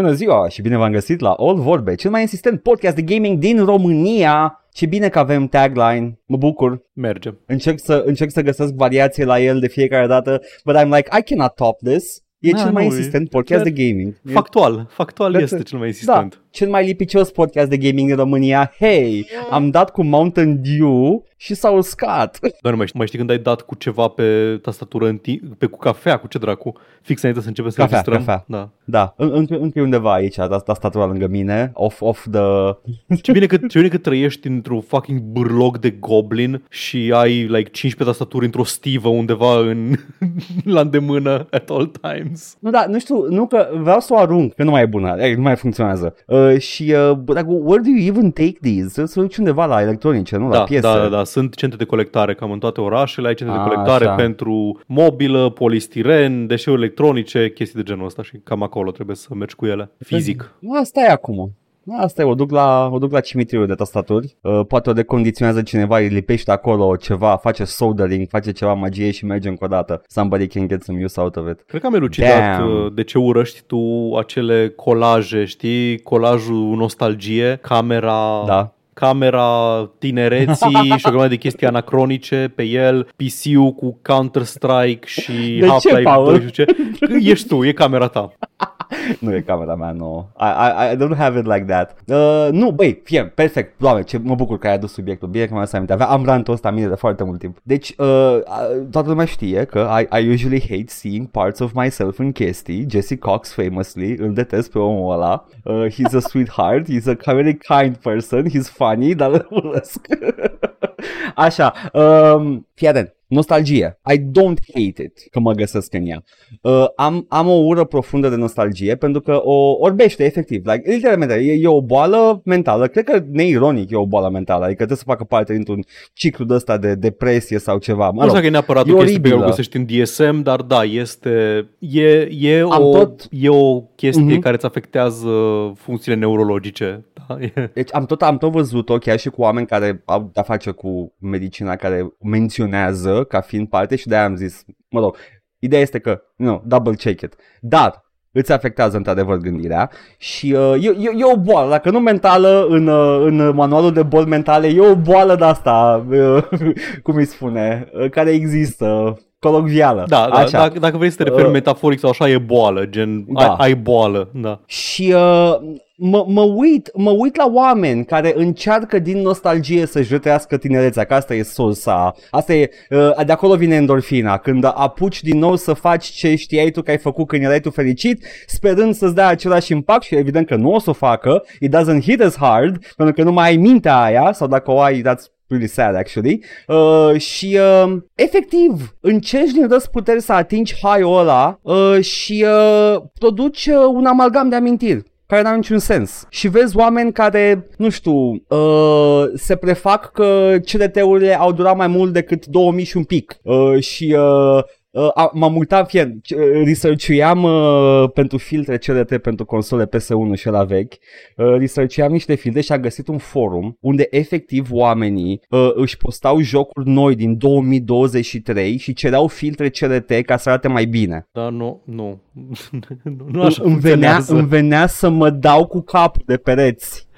Bună ziua și bine v-am găsit la All Vorbe, cel mai insistent podcast de gaming din România. Ce bine că avem tagline, mă bucur. Merge. Încerc să, încerc să găsesc variație la el de fiecare dată, but I'm like, I cannot top this. E Da, cel mai nu, insistent e- podcast chiar de gaming. E- Factual. Factual That's este it. cel mai insistent. Da, cel mai lipicios podcast de gaming din România. Hey, am dat cu Mountain Dew și s-a uscat. Doar nu mai știi, mai știi când ai dat cu ceva pe tastatură, în ti- pe cu cafea, cu ce dracu, fix înainte să începem să Cafea, registrăm. cafea. Da. Da, în- încă, încă e undeva aici, asta statura lângă mine, off, off the... Ce bine, că, ce bine că trăiești într-un fucking bârloc de goblin și ai like 15 tastaturi într-o stivă undeva în, la îndemână at all times. Nu, da, nu știu, nu că vreau să o arunc, că nu mai e bună, eh, nu mai funcționează. Uh, și, uh, but, like, where do you even take these? Să să duci undeva la electronice, nu la Da, piese. da, da, da, sunt centre de colectare cam în toate orașele, ai centre de A, colectare așa. pentru mobilă, polistiren, deșeuri electronice, chestii de genul ăsta și cam acolo trebuie să mergi cu ele, fizic. Nu, Asta e acum. Asta e, o duc la, o duc la cimitirul de tastaturi, uh, poate o decondiționează cineva, îi lipește acolo ceva, face soldering, face ceva magie și merge încă o dată. Somebody can get some use out of it. Cred că am elucidat Damn. uh, de ce urăști tu acele colaje, știi? Colajul nostalgie, camera... Da. Camera tinereții și o grămadă de chestii anacronice pe el, PC-ul cu Counter-Strike și ce, Half-Life Paul? 2 și ce. Că Ești tu, e camera ta. Nu e camera mea, nu. I, I, I don't have it like that. Uh, nu, băi, fie, perfect. Doamne, ce mă bucur că ai adus subiectul. Bine că m-am să aminte. Avea, am rantul ăsta în mine de foarte mult timp. Deci, uh, uh, toată lumea știe că I, I usually hate seeing parts of myself în chestii. Jesse Cox, famously, îl detest pe omul ăla. Uh, he's a sweetheart, he's a very kind person, he's funny, dar îl urăsc. Așa, um, fii atent. Nostalgie. I don't hate it că mă găsesc în ea. Uh, am, am o ură profundă de nostalgie pentru că o orbește efectiv. Like, literalmente, e, e o boală mentală. Cred că neironic e o boală mentală. Adică trebuie să facă parte dintr-un ciclu de ăsta de depresie sau ceva. Mă Nu știu rog, dacă e neapărat e o chestie pe care o oribilă. găsești în DSM, dar da, este, e, e, Am o, tot- e o chestie Mhm. care îți afectează funcțiile neurologice. Da? E, Deci am tot, am tot văzut-o chiar și cu oameni care au de-a face cu medicina care menționează ca fiind parte și de-aia am zis, mă rog, ideea este că, nu, double check it. Dar îți afectează într-adevăr gândirea și uh, e, e, e o boală, dacă nu mentală în, uh, în manualul de boli mentale, e o boală de asta, uh, cum îi spune, uh, care există, colocvială. da, da Așa. dacă, dacă vrei să te referi Uh, metaforic sau așa, e boală, gen Da. ai, ai boală. Da. Și uh, mă, mă, uit, mă uit la oameni care încearcă din nostalgie să-și retrăiască tinerețea, că asta e sursa, asta e, uh, de acolo vine endorfina, când apuci din nou să faci ce știai tu că ai făcut când erai tu fericit, sperând să-ți dea același impact și evident că nu o să o facă, it doesn't hit as hard, pentru că nu mai ai mintea aia, sau dacă o ai, that's really sad actually. Uh, și uh, efectiv încerci din răsputeri să atingi high-ul ăla uh, și uh, produci uh, un amalgam de amintiri care n-au niciun sens. Și vezi oameni care, nu știu, uh, se prefac că CDT-urile au durat mai mult decât 2000 și un pic. Uh, și uh, Uh, a- m-am uitat, fie, c- uh, researchuiam uh, pentru filtre CRT pentru console PS1 și la vechi, uh, researchuiam niște filtre și am găsit un forum unde efectiv oamenii uh, își postau jocuri noi din 2023 și cereau filtre CRT ca să arate mai bine. Da, nu, nu. nu, nu așa îmi, venea, funcționează. îmi venea să mă dau cu capul de pereți.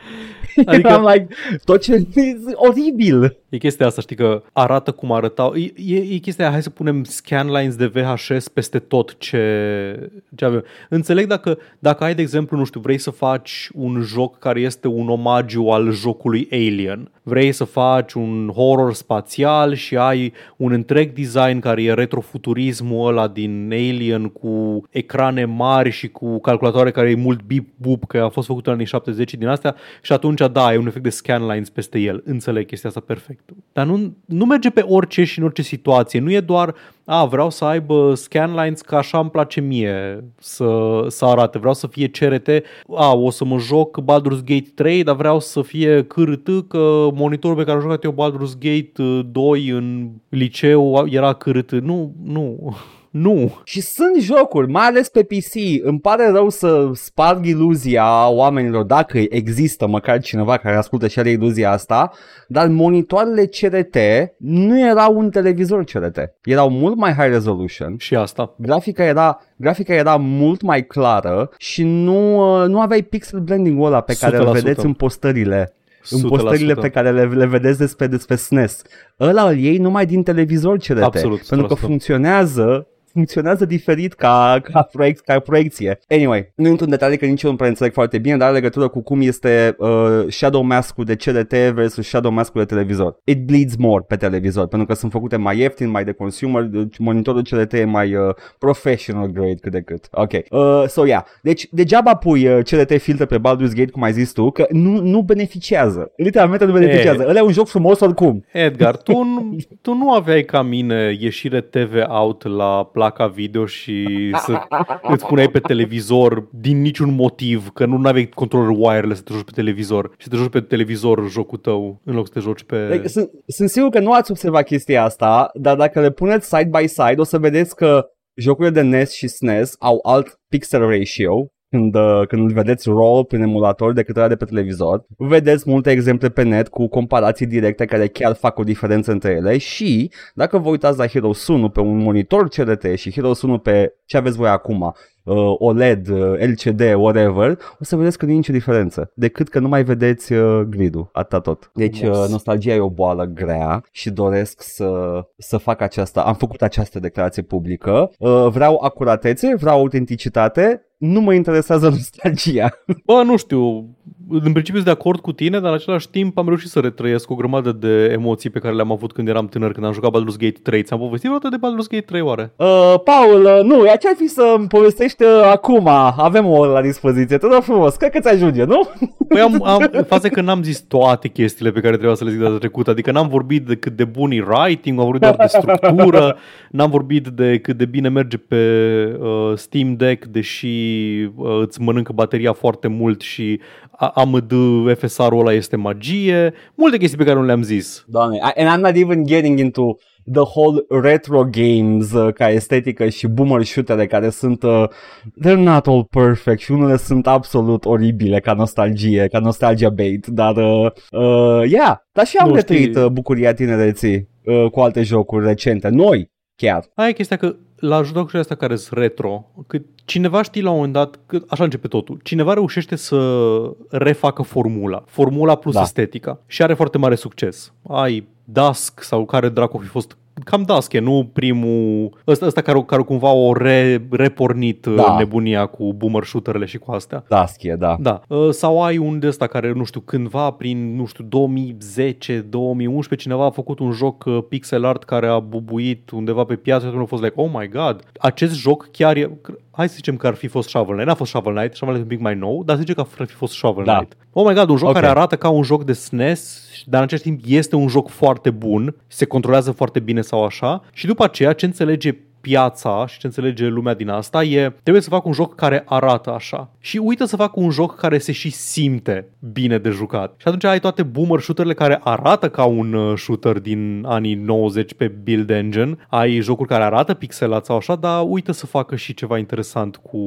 Adică- Adică... Eram like, tot ce e oribil. E chestia asta, știi, că arată cum arătau. E, e, e chestia aia, hai să punem scanlines de VHS peste tot ce, ce avem. Înțeleg dacă, dacă ai, de exemplu, nu știu, vrei să faci un joc care este un omagiu al jocului Alien. Vrei să faci un horror spațial și ai un întreg design care e retrofuturismul ăla din Alien cu ecrane mari și cu calculatoare care e mult bip bup că a fost făcut în anii 70 din astea și atunci da, ai un efect de scanlines peste el. Înțeleg chestia asta perfect. Dar nu, nu merge pe orice și în orice situație. Nu e doar, a, vreau să aibă scanlines că așa îmi place mie să, să arate. Vreau să fie CRT, a, o să mă joc Baldur's Gate 3, dar vreau să fie cârt că monitorul pe care am jucat eu Baldur's Gate uh, 2 în liceu era cârt. Nu, nu. Nu. Și sunt jocuri, mai ales pe PC, îmi pare rău să sparg iluzia oamenilor, dacă există măcar cineva care ascultă și are iluzia asta, dar monitoarele CRT nu erau un televizor CRT, erau mult mai high resolution. Și asta. Grafica era, grafica era mult mai clară și nu, uh, nu aveai pixel blending-ul ăla pe care îl 100%. vedeți în postările în 100%. postările pe care le, le vedeți despre, despre SNES. Ăla îl iei numai din televizor CRT. Absolut, Pentru că 100%. funcționează funcționează diferit ca, ca, proiect, ca proiecție. Anyway, nu intru în detalii că nici eu nu prea înțeleg foarte bine, dar are legătură cu cum este uh, Shadow Mask-ul de CRT versus Shadow Mask-ul de televizor. It bleeds more pe televizor, pentru că sunt făcute mai ieftin, mai de consumer, deci monitorul CRT e mai uh, professional grade cât de cât. Ok, uh, so yeah. Deci degeaba pui uh, CRT filtre pe Baldur's Gate, cum ai zis tu, că nu, nu beneficiază. Literalmente nu beneficiază. Ăla e un joc frumos oricum. Edgar, tu, nu- tu nu aveai ca mine ieșire TV out la placa video și să îți puneai pe televizor din niciun motiv, că nu aveai controller wireless să te joci pe televizor și să te joci pe televizor jocul tău în loc să te joci pe... Like, sunt, sunt sigur că nu ați observat chestia asta, dar dacă le puneți side by side, o să vedeți că jocurile de NES și SNES au alt pixel ratio când, uh, când îl vedeți RAW prin emulator decât ăla de pe televizor. Vedeți multe exemple pe net cu comparații directe care chiar fac o diferență între ele și dacă vă uitați la Heroes 1 pe un monitor CRT și Heroes 1 pe ce aveți voi acum, uh, OLED, uh, LCD, whatever, o să vedeți că nu e nicio diferență, decât că nu mai vedeți uh, grid-ul, atâta tot. Deci uh, Frumos. nostalgia e o boală grea și doresc să, să fac aceasta, am făcut această declarație publică, uh, vreau acuratețe, vreau autenticitate, nu mă interesează nostalgia. Bă, nu știu, în principiu sunt de acord cu tine, dar în același timp am reușit să retrăiesc o grămadă de emoții pe care le-am avut când eram tânăr, când am jucat Baldur's Gate 3. Ți-am povestit vreodată de Baldur's Gate 3 oare? Uh, Paul, uh, nu, ce ar fi să îmi povestești uh, acum? Avem o oră la dispoziție, te rog frumos, cred că ți ajunge, nu? Păi am, am, faza e că n-am zis toate chestiile pe care trebuia să le zic data trecută, adică n-am vorbit de cât de bun e writing, am vorbit doar de structură, n-am vorbit de cât de bine merge pe uh, Steam Deck, deși uh, îți mănâncă bateria foarte mult și a- AMD FSR-ul ăla este magie, multe chestii pe care nu le-am zis. Doamne, I- and I'm not even getting into the whole retro games uh, ca estetică și boomer shootere care sunt uh, they're not all perfect și unele sunt absolut oribile ca nostalgie, ca nostalgia bait, dar uh, uh, yeah, dar și am Nu, de știi- trăit uh, bucuria tinereții uh, cu alte jocuri recente, noi chiar. Aia e chestia că la jocurile astea care sunt retro, că cineva știi la un moment dat, că așa începe totul, cineva reușește să refacă formula, formula plus Da. estetica și are foarte mare succes. Ai Dusk sau care dracu fi fost cam Dusk e, nu primul, ăsta, ăsta care, care cumva o re, repornit Da. da. nebunia cu boomer shooterele și cu astea. Da, schie, da. Da, Uh, sau ai un de ăsta care, nu știu, cândva prin, nu știu, 2010-2011 cineva a făcut un joc uh, pixel art care a bubuit undeva pe piață și atunci a fost like, oh my god, acest joc chiar e, hai să zicem că ar fi fost Shovel Knight, n-a fost Shovel Knight, Shovel Knight e un pic mai nou, dar să zicem că ar fi fost Shovel Da. Knight. Oh my god, un joc Ok. care arată ca un joc de SNES, dar în același timp este un joc foarte bun, se controlează foarte bine sau așa și după aceea ce înțelege piața și ce înțelege lumea din asta e trebuie să fac un joc care arată așa și uită să fac un joc care se și simte bine de jucat. Și atunci ai toate boomer shooterele care arată ca un uh, shooter din anii 90 pe build engine, ai jocuri care arată pixelat sau așa, dar uită să facă și ceva interesant cu,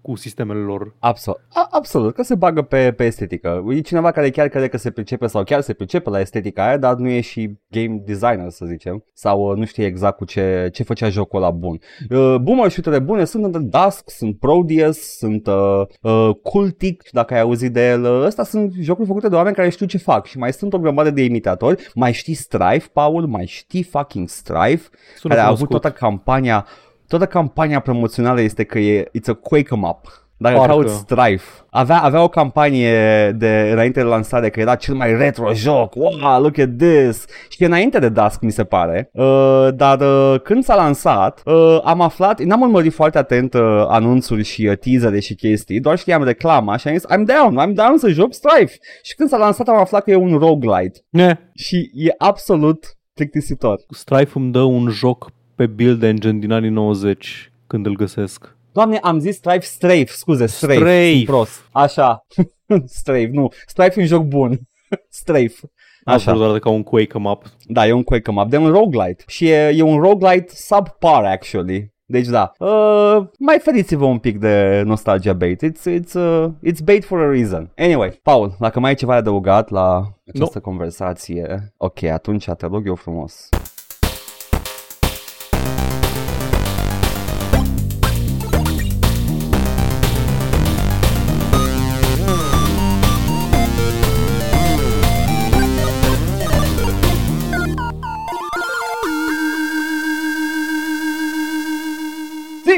cu sistemele lor. Absolut, A, absolut, că se bagă pe, pe estetică. E cineva care chiar crede că se pricepe sau chiar se pricepe la estetica aia, dar nu e și game designer, să zicem, sau uh, nu știe exact cu ce, ce făcea jocul ăla bun. Uh, boomer shootere bune sunt între Dusk, sunt Prodeus, sunt uh, uh, Cultic, dacă ai auzit de el. Uh, Ăsta sunt jocuri făcute de oameni care știu ce fac și mai sunt o grămadă de imitatori. Mai știi Strife, Paul? Mai știi fucking Strife? Sună care a avut cunoscut. toată campania Toată campania promoțională este că e It's a Quake 'em Up dacă Parcă. cauți Strife, avea, avea o campanie de înainte de lansare că era cel mai retro joc, wow, look at this, și înainte de Dusk mi se pare, uh, dar uh, când s-a lansat, uh, am aflat, n-am urmărit foarte atent uh, anunțuri și uh, teasere și chestii, doar știam reclama și am zis, I'm down, I'm down să joc Strife. Și când s-a lansat am aflat că e un roguelite Ne, și e absolut plictisitor. Strife îmi dă un joc pe build engine din anii 90 când îl găsesc. Doamne, am zis Strife, Strafe, scuze, Strafe, Strafe. sunt prost. Așa, Strafe, nu, Strife e un joc bun. Strafe. Așa. Așa, Doar ca un Quake em up. da, e un Quake 'em up, de un roguelite. Și e, e un roguelite subpar, actually. Deci da, uh, mai feriți-vă un pic de nostalgia bait. It's, it's, uh, it's bait for a reason. Anyway, Paul, dacă mai ai ceva de adăugat la această no. conversație, ok, atunci te rog eu frumos.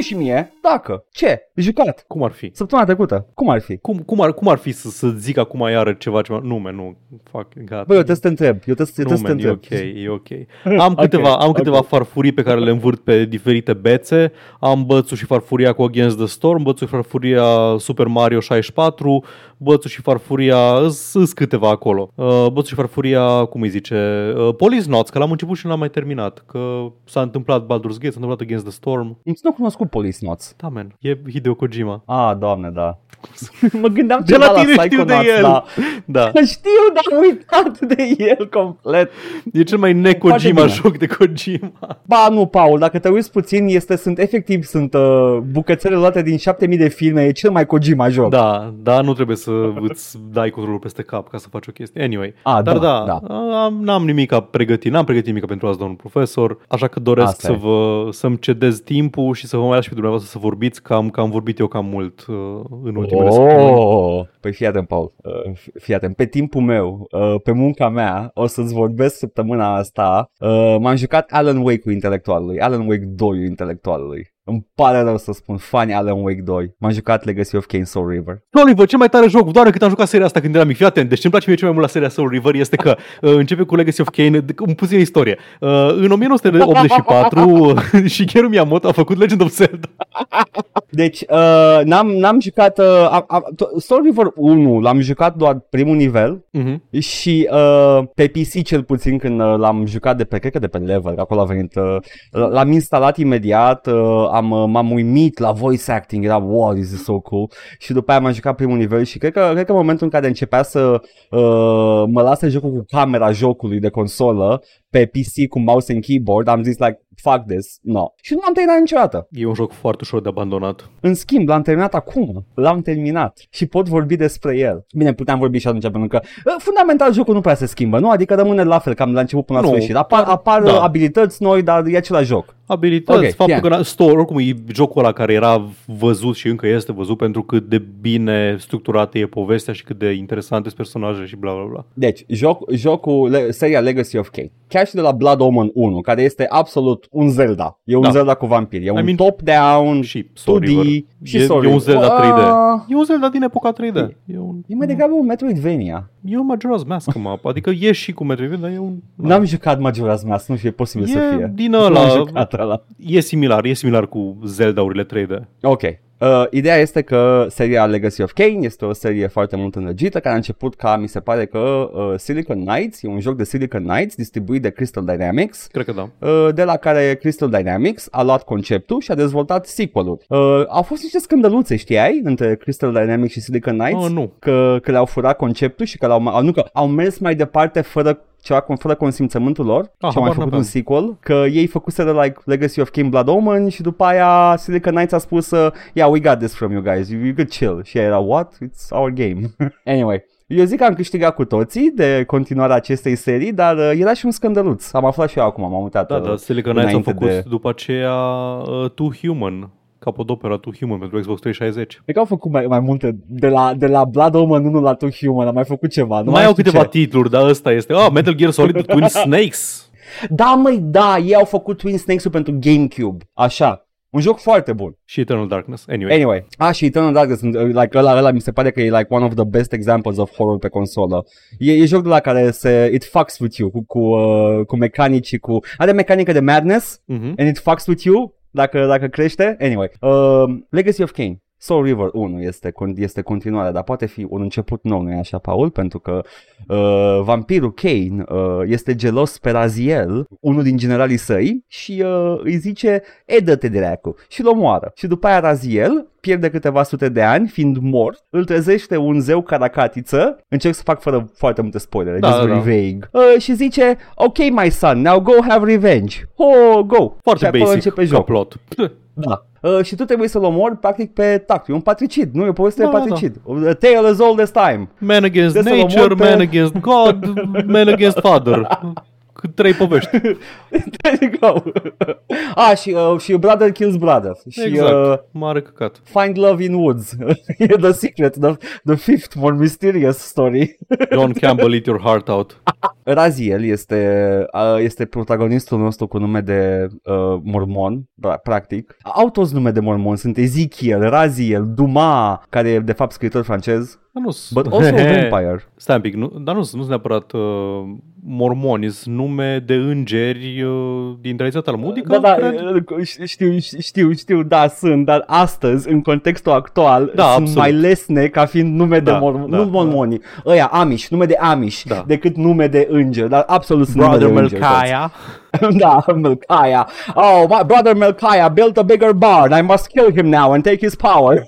Zi și mie dacă, ce, jucat. Cum ar fi? Săptămâna trecută, cum ar fi? Cum, cum, ar, cum ar fi să, să zic acum iară ceva, ceva? Nu, man, nu, fuck, gata. Băi, eu trebuie să te întreb, eu trebuie, nu, să te întreb. e ok, e ok. Am câteva, okay, am câteva okay. farfurii pe care le învârt pe diferite bețe. Am bățul și farfuria cu Against the Storm, bățul și farfuria Super Mario 64, bățul și farfuria, sunt câteva acolo. Uh, bățul și farfuria, cum îi zice, uh, Police Notes, că l-am început și nu l-am mai terminat, că s-a întâmplat Baldur's Gate, s-a întâmplat Against the Storm. Nu cunoscut Police Notes. Da, man, e Hideo Kojima. Ah, doamne, da. mă gândeam de la tine la știu de el. Da. da. Știu, dar am uitat de el complet. E cel mai ne-Kojima joc de Kojima. Ba nu, Paul, dacă te uiți puțin, este, sunt efectiv, sunt uh, bucățele luate din 7000 de filme, e cel mai Kojima joc. Da, da, nu trebuie să îți dai controlul peste cap ca să faci o chestie. Anyway, A, dar da, da, da. Am, n-am nimic pregătit, n-am pregătit nimic pentru azi, domnul profesor, așa că doresc Asta să vă, să-mi cedez timpul și să vă mai las și pe dumneavoastră să vorbiți, că am, că am vorbit eu cam mult uh, în ultimele oh, săptămâni. Păi fii atent, Paul, uh, fii atent. Pe timpul meu, uh, pe munca mea, o să-ți vorbesc săptămâna asta. Uh, m-am jucat Alan Wake-ul intelectualului, Alan Wake 2-ul intelectualului. Îmi pare rău să spun fani Alan Wake 2. M-am jucat Legacy of Kain Soul River. Soul River, cel mai tare joc, doar cât am jucat seria asta când eram mic. Fii atent, deci ce-mi place mie cel mai mult la seria Soul River este că uh, începe cu Legacy of Kain, un puțin istorie. Uh, în 1984 Shigeru Miyamoto a făcut Legend of Zelda. deci, uh, n-am, n-am jucat uh, a, Soul River 1, l-am jucat doar primul nivel uh-huh. și uh, pe PC cel puțin când uh, l-am jucat de pe, cred că de pe level, acolo a venit, uh, l-am instalat imediat, uh, am, uh, m-am uimit la voice acting, era wow, this is so cool. Și după aia m-am jucat primul nivel și cred că, cred că în momentul în care începea să uh, mă lasă jocul cu camera jocului de consolă pe PC cu mouse and keyboard, am zis like, fuck this, no. Și nu l-am terminat niciodată. E un joc foarte ușor de abandonat. În schimb, l-am terminat acum. L-am terminat și pot vorbi despre el. Bine, puteam vorbi și atunci, pentru că uh, fundamental jocul nu prea se schimbă, nu? Adică rămâne la fel, cam de la început până la nu, sfârșit. Apar, apar da. abilități noi, dar e același joc. Abilități, okay, faptul yeah. că store, oricum e jocul ăla care era văzut și încă este văzut pentru cât de bine structurată e povestea și cât de interesante sunt personaje și bla bla bla. Deci, joc, jocul, seria Legacy of Kate, chiar și de la Blood Omen 1, care este absolut un Zelda. E un da. Zelda cu vampiri. E I un mean, top-down, și 2D și e, e un Zelda 3D. Uh, e un Zelda din epoca 3D. E, e, un, e mai degrabă un Metroidvania. E un Majora's Mask map, adică e și cu Metroidvania, dar e un... N-am jucat Majora's Mask, nu știu, e posibil e să fie. din ăla, e similar, e similar cu Zelda-urile 3D. Ok, Uh, ideea este că seria Legacy of Kain este o serie foarte mult înrăgită, care a început ca, mi se pare că uh, Silicon Knights, e un joc de Silicon Knights distribuit de Crystal Dynamics. Cred că da. Uh, de la care Crystal Dynamics a luat conceptul și a dezvoltat sequel-uri. Uh, au fost niște scândăluțe, știai, între Crystal Dynamics și Silicon Knights? Oh, nu. Că, că le-au furat conceptul și că l-au, nu, că au mers mai departe fără ceva fără consimțământul lor ah, și au mai făcut un sequel, că ei făcuseră like Legacy of King Blood Omen și după aia Silicon Knights a spus uh, yeah, we got this from you guys, you, you could chill. Și era, what? It's our game. anyway. Eu zic că am câștigat cu toții de continuarea acestei serii, dar uh, era și un scandăluț. Am aflat și eu acum, m-am uitat. Da, uh, da, Silicon Knights au făcut de... după aceea uh, Two Human, capodopera To Human pentru Xbox 360. Cred că au făcut mai, mai multe de la, de la Blood Omen 1 la To Human, am mai făcut ceva. Nu mai, mai au câteva ce. titluri, dar ăsta este. Ah, Metal Gear Solid Twin Snakes. Da, măi, da, ei au făcut Twin Snakes-ul pentru GameCube. Așa. Un joc foarte bun. Și Eternal Darkness, anyway. Anyway. Ah, și Eternal Darkness, like, ăla, ăla mi se pare că e like one of the best examples of horror pe consolă. E, e joc de la care se, it fucks with you, cu, cu, uh, cu mecanici, cu... Are mecanică de madness, uh-huh. and it fucks with you, dacă, dacă crește. Anyway, uh, Legacy of Kane. Soul River 1 este, con- este continuarea, dar poate fi un început nou, nu-i așa, Paul? Pentru că uh, vampirul Kane uh, este gelos pe Raziel, unul din generalii săi, și uh, îi zice, e dă-te dracu, și îl omoară. Și după aia Raziel pierde câteva sute de ani, fiind mort, îl trezește un zeu caracatiță, încerc să fac fără foarte multe spoilere, Da, just da, very da. vague, uh, și zice, ok my son, now go have revenge, oh, go. Foarte și acolo basic începe ca jocul. plot. Da. Uh, și tu trebuie să-l omori practic pe tact. E un patricid, nu e o poveste Da, de patricid. A tale as old as time. Man against Trebuie să-l nature, omor pe- man against God, man against father. Cât trei povești. There you go. ah, și, uh, și Brother Kills Brother. Și uh, Exact. Mare căcat. Find Love in Woods. e the secret, the, the fifth more mysterious story. John Campbell, eat your heart out. Raziel este, uh, este protagonistul nostru cu nume de uh, mormon, pra- practic. Au toți nume de mormon, sunt Ezekiel, Raziel, Duma, care e de fapt scriitor francez, Dar nu but also a vampire. Stai un pic, nu, dar nu sunt neapărat uh, mormoni, sunt nume de îngeri uh, din tradiția talmudică, Da, da, cred? știu, știu, știu, da, sunt, dar astăzi, în contextul actual, Da, sunt absolut. mai lesne ca fiind nume de Da, mormoni, da, nu mormoni, ăia Amish, nume de Amish, Da. decât nume de îngeri, dar absolut sunt nume Brother de îngeri. Melkaya. toți. da, Melkaya. Oh, my brother Melkaya built a bigger barn, I must kill him now and take his power.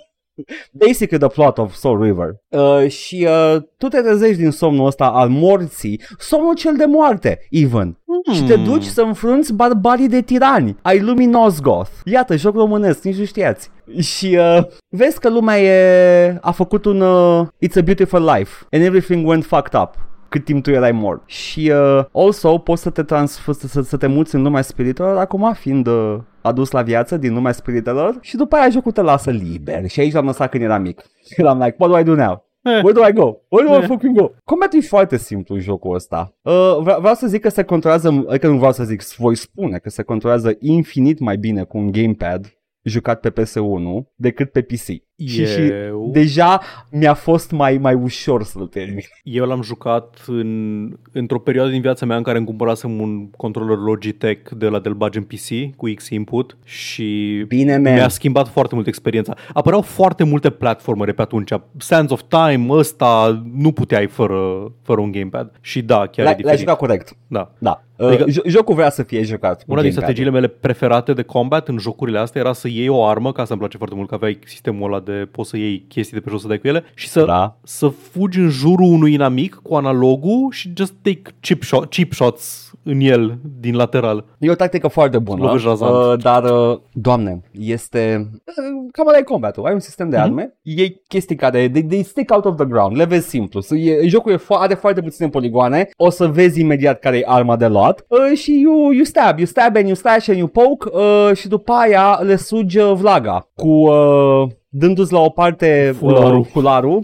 Basically the plot of Soul River. Uh, și uh, tu te trezești din somnul ăsta al morții, somnul cel de moarte, even. Hmm. Și te duci să înfrunți barbarii de tirani ai lumii Nosgoth. Iată, joc românesc, nici nu știați. Și uh, vezi că lumea e, a făcut un uh, It's a Beautiful Life and everything went fucked up cât timp tu erai mort. Și uh, also poți să te, trans- să, să, să te muți în lumea spiritelor acum fiind uh, adus la viață din lumea spiritelor și după aia jocul te lasă liber. Și aici l-am lăsat când eram mic. Eram like, what do I do now? Eh. Where do I go? Where do I Eh. fucking go? Combatul e foarte simplu în jocul ăsta. Uh, vre- vreau să zic că se controlează, adică nu vreau să zic, voi spune că se controlează infinit mai bine cu un gamepad jucat pe PS1 decât pe PC. Și, și Eu, deja mi-a fost mai, mai ușor să-l termin. eu l-am jucat în, într-o perioadă din viața mea în care îmi cumpărasem un controller Logitech de la del bagi în PC cu X-Input și Bine, man. mi-a schimbat foarte mult experiența. Apăreau foarte multe platformere pe atunci. Sands of Time, ăsta nu puteai fără, fără un gamepad. Și da, chiar e L-ai, l-ai diferit. jucat corect. Da. Da. Adică- Uh, jo- jocul vrea să fie jucat. cu Una din gamepad-ul. strategiile mele preferate de combat în jocurile astea era să iei o armă, ca să îmi place foarte mult că aveai sistemul ăla de poți să iei chestii de pe jos să dai cu ele și să, Da. să fugi în jurul unui inamic cu analogul și just take chip, shot, chip shots în el din lateral. E o tactică foarte bună, Lovești razant. uh, dar, uh, doamne, este... Uh, cam ăla e combatul. Ai un sistem de Mhm. arme, iei chestii care they, they stick out of the ground, le vezi simplu. So, e, jocul e fo- are foarte puține poligoane, o să vezi imediat care e arma de luat uh, și you, you stab, you stab and you slash and you poke uh, și după aia le sugi uh, vlaga cu... Uh, dându-ți la o parte Fularul. uh, fularul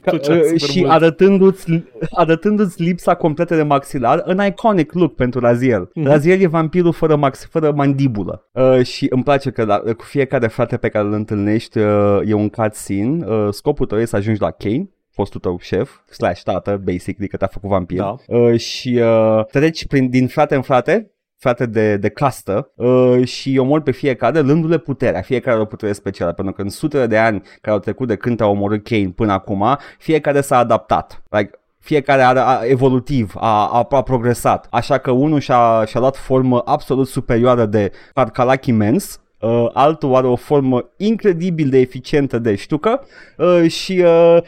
Plăcea Uh, super și mult. arătându-ți, arătându-ți lipsa completă de maxilar, în iconic look pentru Raziel. Mhm. Raziel e vampirul fără, max, fără mandibulă. Uh, și îmi place că la, cu fiecare frate pe care îl întâlnești uh, e un cutscene. Uh, scopul tău e să ajungi la Kane fostul tău șef, slash tată, basically, că te-a făcut vampir. Da. Uh, și uh, treci prin, din frate în frate, frate de, de castă uh, și îi omori pe fiecare lându-le puterea, fiecare are o putere specială, pentru că în sutele de ani care au trecut de când te-a omorât Kane până acum, fiecare s-a adaptat. Like, fiecare are a, evolutiv, a, a, a progresat. Așa că unul și-a, și-a luat formă absolut superioară de Parcalac imens, Uh, altul are o formă incredibil de eficientă de ștucă uh, și uh,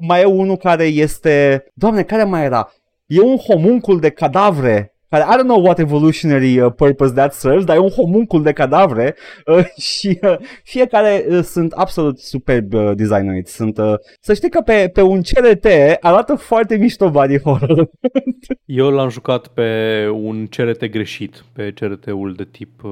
mai e unul care este... Doamne, care mai era? E un homuncul de cadavre care I don't know what evolutionary uh, purpose that serves, dar e un homuncul de cadavre uh, și uh, fiecare uh, sunt absolut superb uh, designuiți. Sunt, uh, să știi că pe, pe un CRT arată foarte mișto body horror. Eu l-am jucat pe un CRT greșit, pe CRT-ul de tip uh,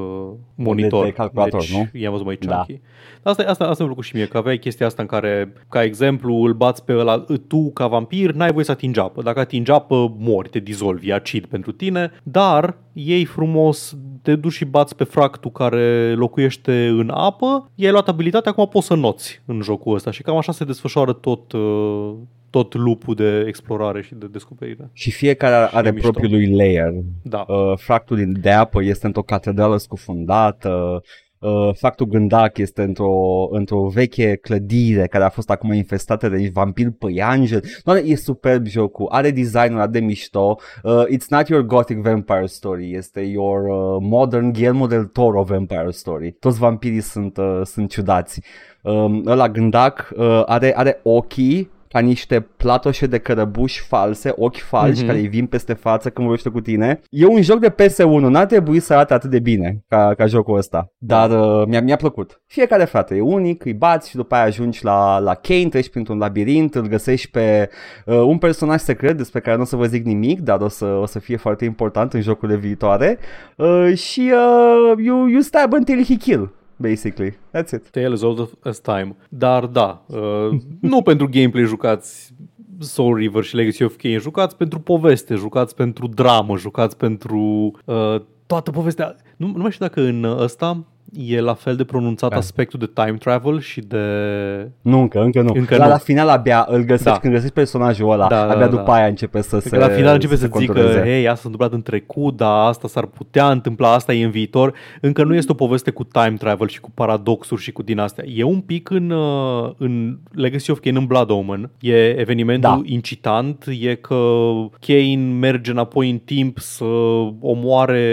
monitor. de calculator, deci, nu? I-am văzut mai Da. chunky. Asta, asta, asta mi-a plăcut și mie, că aveai chestia asta în care, ca exemplu, îl bați pe ăla, tu ca vampir n-ai voie să atingi apă. Dacă atingi apă, mori, te dizolvi, e acid pentru tine, dar ei frumos te duci și bați pe fractul care locuiește în apă, i-ai luat abilitatea, acum poți să noți în jocul ăsta și cam așa se desfășoară tot, uh, tot lupul de explorare și de descoperire. și fiecare are, are mișto. propriul lui layer. Da. Uh, fractul din- de apă este într-o catedrală scufundată. Uh, uh, Factul Gândac este într-o, într-o veche clădire care a fost acum infestată de vampiri păianjeni. Doamne, e superb jocul, are designul ăla de mișto. Uh, it's not your gothic vampire story, este your uh, modern Guillermo del Toro vampire story. Toți vampirii sunt, uh, sunt ciudați. Um, ăla Gândac uh, are, are ochii ca niște platoșe de cărăbuși false, ochi falși mm-hmm. care îi vin peste față când vorbește cu tine. E un joc de PS1, n-ar trebui să arate atât de bine ca, ca jocul ăsta, dar uh, mi-a, mi-a plăcut. Fiecare fată e unic, îi bați și după aia ajungi la, la Kane, treci printr-un labirint, îl găsești pe uh, un personaj secret despre care nu o să vă zic nimic, dar o să, o să fie foarte important în jocurile viitoare uh, și uh, you, you stab until he kill basically. That's it. Tale as old as time. Dar da, uh, nu pentru gameplay jucați Soul River și Legacy of Kain, jucați pentru poveste, jucați pentru dramă, jucați pentru uh, toată povestea. Nu, nu mai știu dacă în ăsta e la fel de pronunțat da. aspectul de time travel și de... Nu, încă, încă nu. Încă la, nu. la final abia îl găsești, da. când găsești personajul ăla, da, abia da, după da. aia începe să se La final începe să, să zică, hei, asta s-a întâmplat în trecut, dar asta s-ar putea întâmpla, asta e în viitor. Încă nu este o poveste cu time travel și cu paradoxuri și cu din astea. E un pic în, uh, în Legacy of Kain, în Blood Omen. E evenimentul da. incitant, e că Kane merge înapoi în timp să omoare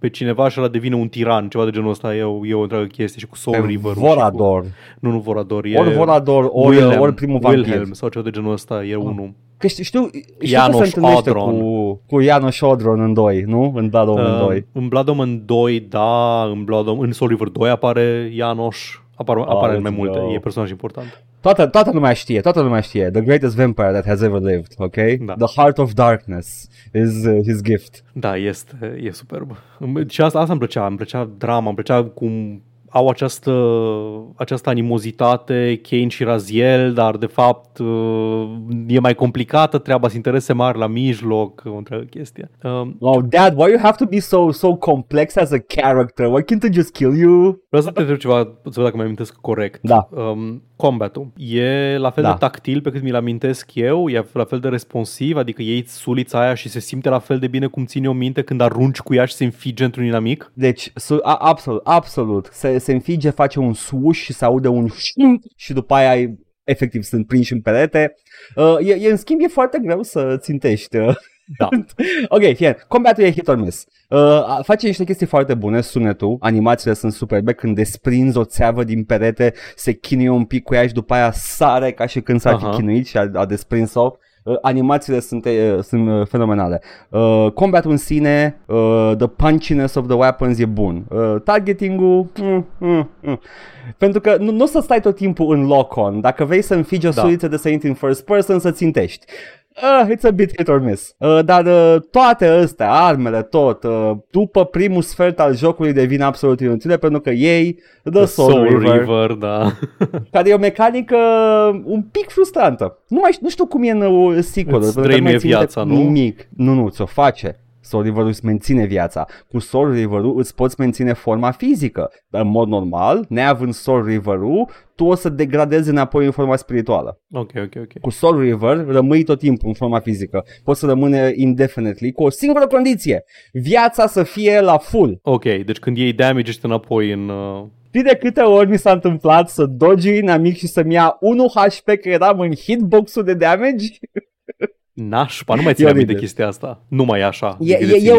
pe cineva și ăla devine un tiran, ceva de genul ăsta e o, e o întreagă chestie și cu Soul River. Vorador. Cu, nu, nu Vorador. E ori Vorador, ori, Wilhelm, ori primul vampir. Wilhelm sau ceva de genul ăsta, e oh. unul. Că știu, știu, știu că se întâlnește Odron. cu, cu Janos Odron în 2, nu? În Blood Omen uh, 2. În Blood Omen 2, da, în, Blood Omen, în Soul River 2 apare Janos apar, oh, apare mai multe, go. e personaj important. Toată, toată lumea știe, toată lumea știe. The greatest vampire that has ever lived, ok? Da. The heart of darkness is uh, his gift. Da, este, e superb. Și asta, asta îmi plăcea, îmi plăcea drama, îmi plăcea cum au această, această animozitate, Kane și Raziel, dar de fapt e mai complicată treaba, sunt interese mari la mijloc, o întreagă chestie. Um, oh, Dad, why you have to be so so complex as a character? Why can't I just kill you? Vreau să te întreb ceva, să văd dacă mai amintesc corect. Da. Um, combatul e la fel da. de tactil pe cât mi-l amintesc eu, e la fel de responsiv, adică iei sulița aia și se simte la fel de bine cum ține o minte când arunci cu ea și se înfige într-un inamic? Deci, su- a, absolut, absolut. Se, se înfige, face un swoosh și se aude un și după aia efectiv sunt prinși în perete. Uh, e, e, în schimb, e foarte greu să țintești. Uh. Da. ok, fie. Combatul e hit or miss. Uh, face niște chestii foarte bune, sunetul, animațiile sunt superbe, când desprinzi o țeavă din perete, se chinuie un pic cu ea și după aia sare ca și când s-ar fi chinuit și a, a desprins-o. Uh, animațiile sunt, uh, sunt uh, fenomenale. Uh, combatul în sine, uh, the punchiness of the weapons e bun. Uh, targeting-ul... Mm, mm, mm. Pentru că nu, nu o să stai tot timpul în lock-on. Dacă vrei să înfigi o da. suiță de să intri în first person, să țintești uh, it's a bit hit or miss. Uh, dar uh, toate astea, armele, tot, uh, după primul sfert al jocului devin absolut inutile pentru că ei The, the Soul, Soul River, River da. care e o mecanică un pic frustrantă. Nu, mai, nu știu cum e în uh, sequel. Îți viața, nu? Nimic. Nu, nu, ți-o face. Soul River îți menține viața. Cu Soul river îți poți menține forma fizică. Dar în mod normal, neavând Soul river tu o să degradezi înapoi în forma spirituală. Ok, ok, ok. Cu Soul River rămâi tot timpul în forma fizică. Poți să rămâne indefinitely cu o singură condiție. Viața să fie la full. Ok, deci când iei damage ești înapoi în... Uh... Știi de câte ori mi s-a întâmplat să dogi inamic și să-mi ia 1 HP că eram în hitbox-ul de damage? Nașpa, nu mai țin de chestia asta. Nu mai e așa. E, e, e,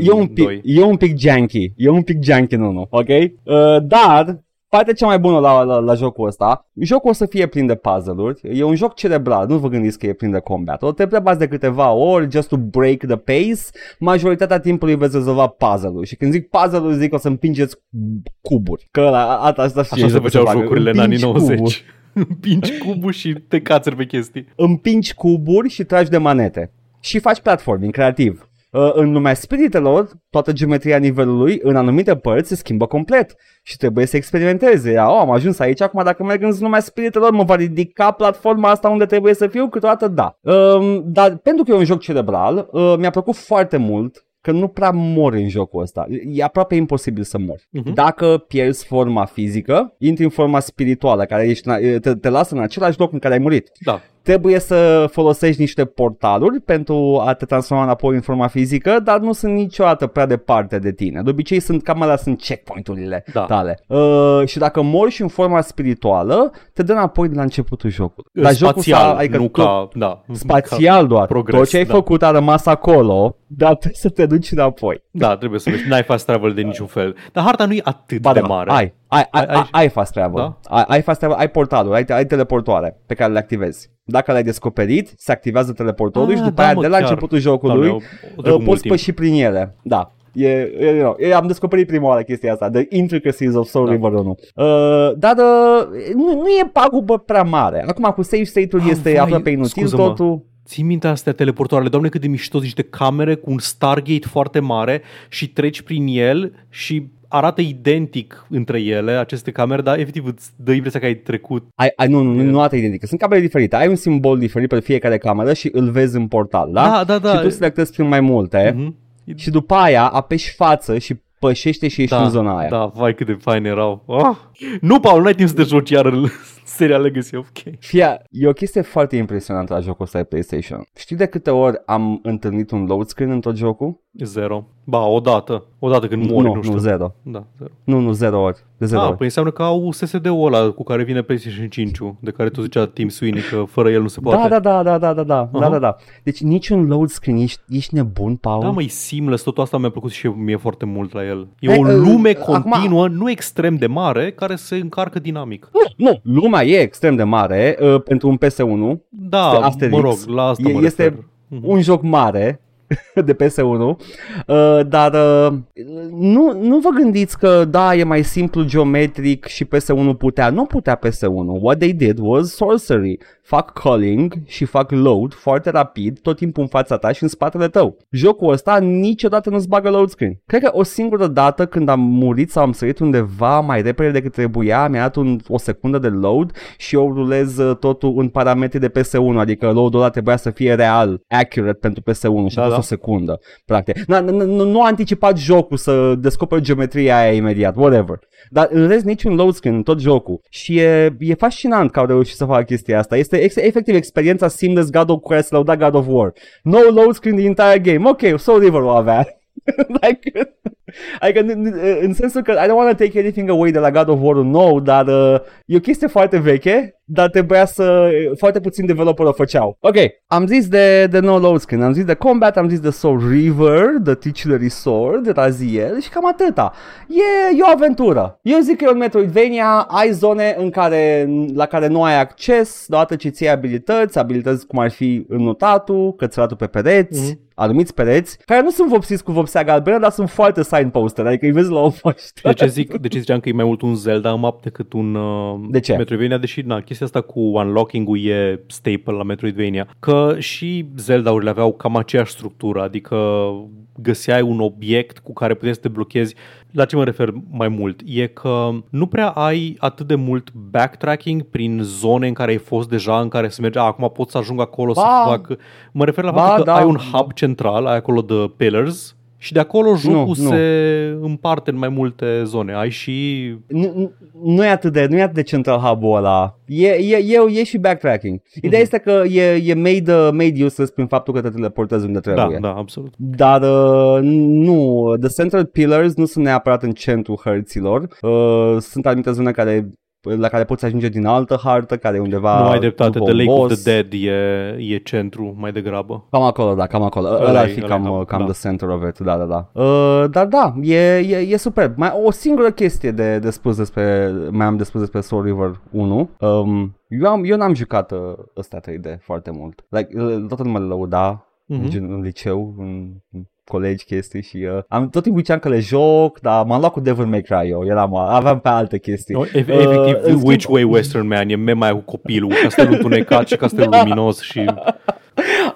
e, un pic, e un pic janky. E un pic janky, nu, nu, ok? Uh, dar Partea cea mai bună la, la, la jocul ăsta, jocul o să fie plin de puzzle-uri, e un joc cerebral, nu vă gândiți că e plin de combat. O te plebați de câteva ori, just to break the pace, majoritatea timpului veți rezolva puzzle-uri. Și când zic puzzle-uri, zic o să împingeți cuburi. Că la, asta, asta Așa se făceau jocurile în anii 90. Împingi cubul și te cațeri pe chestii. Împingi cuburi și tragi de manete. Și faci platforming creativ. Uh, în lumea spiritelor, toată geometria nivelului în anumite părți se schimbă complet și trebuie să experimenteze. Oh, am ajuns aici, acum dacă merg în lumea spiritelor, mă va ridica platforma asta unde trebuie să fiu? Câteodată da. Um, dar pentru că e un joc cerebral, uh, mi-a plăcut foarte mult că nu prea mor în jocul ăsta. E aproape imposibil să mori. Uh-huh. Dacă pierzi forma fizică, intri în forma spirituală, care ești, te, te lasă în același loc în care ai murit. Da. Trebuie să folosești niște portaluri pentru a te transforma înapoi în forma fizică, dar nu sunt niciodată prea departe de tine. De obicei sunt cam alea sunt checkpoint-urile Da. tale. Uh, și dacă mori și în forma spirituală, te dă înapoi de la începutul jocului. Dar jocul spațial, s-a, adică nu tot- ca... Da, spațial doar. progres, Tot ce ai da. făcut a rămas acolo, dar trebuie să te duci înapoi. Da, trebuie să vezi. N-ai fast travel de niciun fel. Dar harta nu e atât Ba de da, mare. Ai, ai, ai, Ai- ai, ai fast travel. Da? Ai, ai fast travel, ai portaluri, ai, ai teleportoare pe care le activezi. Dacă le-ai descoperit, se activează teleportorul Ah, și după da, aia mă, de la chiar. începutul Doamne, jocului o- o uh, trecut mult poți timp. păși prin ele. Da. E, e, e, e, am descoperit prima oară chestia asta, The Intricacies of Soul Da. River 1. Uh, dar uh, nu, nu e pagubă prea mare. Acum cu save state-ul Ah, este vai, aproape inutil scuză-mă. totul. Ții minte astea teleportoarele, doamne cât de mișto, sunt niște camere cu un Stargate foarte mare și treci prin el și arată identic între ele, aceste camere, dar efectiv îți dă impresia că ai trecut. Ai, ai, nu, nu, nu, nu arată identică. Sunt camere diferite. Ai un simbol diferit pe fiecare cameră și îl vezi în portal, da? Da, da, da. Și tu selectezi prin mai multe Mhm. și după aia apeși față și pășește și ești da, în zona aia. Da, vai cât de fain erau. Ah! Nu, Paul, n-ai timp să te joci iar în seria Legacy of Kain. Fia, e o chestie foarte impresionantă la jocul ăsta de PlayStation. Știi de câte ori am întâlnit un load screen în tot jocul? Zero. Ba, odată. Odată când mori, nu, nu, știu. nu, zero. Da, zero. Nu, nu, zero ori. De zero Ah, ori. păi înseamnă că au SSD-ul ăla cu care vine PlayStation 5 de care tu zicea Tim Sweeney că fără el nu se poate. Da, da, da, da, da, da, da, da, Aha. da, da. Deci niciun load screen, ești, ești nebun, Paul? Da, măi, seamless, totul asta mi-a plăcut și mie foarte mult la el. E Hai, o uh, lume acum- continuă, nu extrem de mare, care se încarcă dinamic. Nu, nu, lumea e extrem de mare uh, pentru un PS1. Da, Asterix. mă rog, la asta E- mă este refer. Mhm. un joc mare de PS1, uh, dar uh, nu, nu vă gândiți că da, e mai simplu geometric și PS1 putea. Nu putea PS1. What they did was sorcery. Fac calling și fac load foarte rapid, tot timpul în fața ta și în spatele tău. Jocul ăsta niciodată nu-ți bagă load screen. Cred că o singură dată când am murit sau am sărit undeva mai repede decât trebuia, mi-a dat un, o secundă de load și eu rulez uh, totul în parametri de PS1, adică load-ul ăla trebuia să fie real, accurate pentru PS1 și a Da, fost da. o secundă, practic. Na, nu, nu, nu a anticipat jocul să descoperi geometria aia imediat, whatever. Dar în rest niciun load screen în tot jocul. Și e, e fascinant că au reușit să facă chestia asta. Este ex- efectiv experiența seamless God of Quest, lăuda God of War. No load screen the entire game. Ok, Soul River o avea. like, adică n- n- în sensul că I don't want to take anything away de la God of War nou, dar uh, e o chestie foarte veche, dar trebuia să foarte puțin developer o făceau. Ok, am zis de, de no load screen, am zis de combat, am zis de Soul River, The Titular Sword, Raziel și cam atâta. E, e o aventură. Eu zic că e un Metroidvania, ai zone în care, la care nu ai acces, deodată ce ții abilități, abilități cum ar fi înnotatul, cățăratul pe pereți, Mhm. anumiți pereți, care nu sunt vopsiți cu vopsea galbenă, dar sunt foarte signposter, adică îi vezi la o poștă. De ce, zic, de ce ziceam că e mai mult un Zelda în map decât un uh, De ce? Metroidvania, deși na, chestia asta cu unlocking-ul e staple la Metroidvania. Că și Zelda-urile aveau cam aceeași structură, adică găseai un obiect cu care puteai să te blochezi. La ce mă refer mai mult? E că nu prea ai atât de mult backtracking prin zone în care ai fost deja, în care se merge, "A, acum pot să ajung acolo Ba. să fac... Mă refer la Ba, faptul că da. ai un hub central, ai acolo de pillars, și de acolo jocul Nu, nu. se împarte în mai multe zone. Ai și... nu, nu- nu e atât de, nu e atât de central hub-ul ăla. E, e, e, e și backtracking. Ideea Mhm. este că e, e made, uh, made useless prin faptul că te teleportezi unde Da, trebuie. da, absolut. Dar uh, nu, The Central Pillars nu sunt neapărat în centrul hărților. Uh, sunt anumite zone care la care poți ajunge din altă hartă, care e undeva nu ai dreptate. după The un Lake of boss. the Dead e, e centru mai degrabă. Cam acolo, da, cam acolo. Ăla Ăla ar e- fi ăla e cam, hub, cam da. the center of it, da, da, da. Uh, dar da, e, e, e super. Mai o singură chestie de, de spus despre, mai am de spus despre Soul River 1. Um, eu, am, eu n-am jucat uh, ăsta 3D foarte mult. Like, uh, toată lumea le lăuda Mhm. în, în liceu, în, în colegi chestii și uh, am tot timpul ziceam că le joc, dar m-am luat cu Devil May Cry eu, eram, aveam pe alte chestii. No, eff- Uh, efectiv, în schimb- Which Way Western Man e mema aia cu copilul, cu castelul întunecat și castelul luminos și...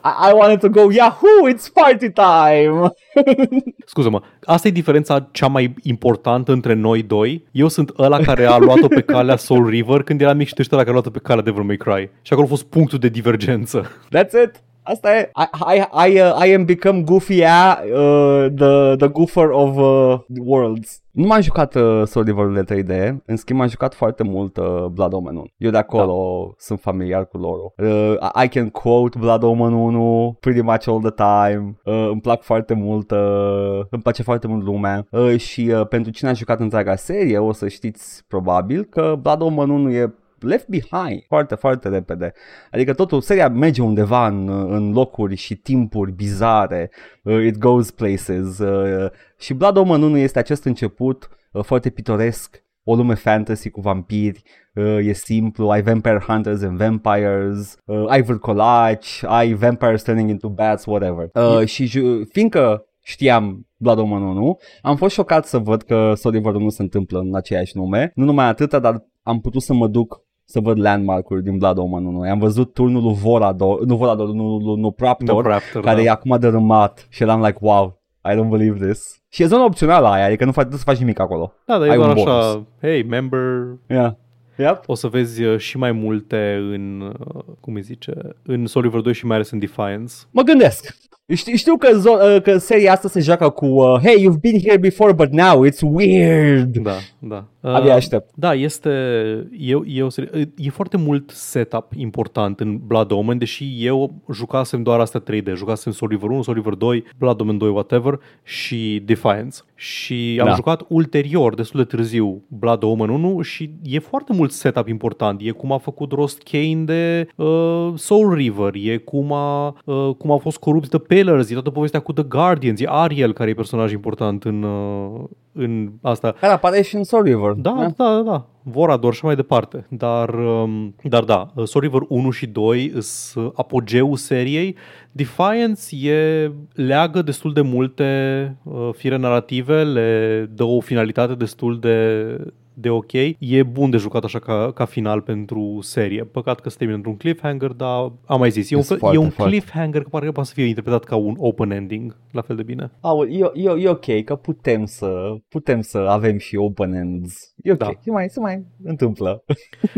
I, I wanted to go, Yahoo, it's party time! Scuză-mă, asta e diferența cea mai importantă între noi doi. Eu sunt ăla care a luat-o pe calea Soul River când eram mic și tu ești ăla care a luat-o pe calea Devil May Cry. Și acolo a fost punctul de divergență. That's it. Asta e, I, I, I, uh, I am become Goofy, yeah, uh, the, the goofer of uh, worlds. Nu m-am jucat uh, Soul River 3D, în schimb am jucat foarte mult uh, Blood Omen 1. Eu de acolo da. sunt familiar cu lor. Uh, I can quote Blood Omen 1 pretty much all the time. Uh, îmi plac foarte mult, uh, îmi place foarte mult lumea. Uh, și uh, pentru cine a jucat întreaga serie, o să știți probabil că Blood Omen 1 e left behind foarte, foarte repede. Adică totul, seria merge undeva în, în locuri și timpuri bizare, uh, it goes places uh, și Blood Omen 1 este acest început uh, foarte pitoresc, o lume fantasy cu vampiri, uh, e simplu, ai vampire hunters and vampires, uh, ai vârcolaci, ai vampires turning into bats, whatever. Uh, și ju- fiindcă știam Blood Omen 1, am fost șocat să văd că Soul River nu se întâmplă în aceeași nume. Nu numai atâta, dar am putut să mă duc să văd landmark-uri din Blood Omen 1. Am văzut turnul lui Vorador, nu Vorador, nu, nu, nu Praptor, The Raptor, care da. e acum dărâmat și eram like, wow, I don't believe this. Și e zona opțională aia, adică nu faci, nu să faci nimic acolo. Da, dar e Ai doar un așa, bonus. hey, member, Yeah. Yep. o să vezi uh, și mai multe în, uh, cum îi zice, în Soul River 2 și mai ales în Defiance. Mă gândesc. Știu, știu că, zo- uh, că seria asta se joacă cu uh, Hey, you've been here before, but now it's weird. Da, da. Abia aștept. Da, este, e, e, o serie, e foarte mult setup important în Blood Omen, deși eu jucasem doar asta 3D, jucasem Soul River 1, Soul River 2, Blood Omen 2, whatever, și Defiance. Și am Da. jucat ulterior, destul de târziu, Blood Omen 1 și e foarte mult setup important. E cum a făcut rost Kane de uh, Soul River, e cum a, uh, cum a fost corupți The Pillars, e toată povestea cu The Guardians, e Ariel care e personaj important în, uh, în asta. Care apare și în Soul River. Da, da, da, da. Vorador și mai departe. Dar, um, dar da, Soul River 1 și 2 sunt apogeul seriei. Defiance e, leagă destul de multe uh, fire narrative, le dă o finalitate destul de, de ok. E bun de jucat așa ca, ca final pentru serie. Păcat că se termină într-un cliffhanger, dar am mai zis, e un, Este fel, foarte, e un foarte. cliffhanger că parcă poate să fie interpretat ca un open ending, la fel de bine. Aul, e, e, e ok că putem să, putem să avem și open ends. E ok, Da. se, mai, se mai întâmplă.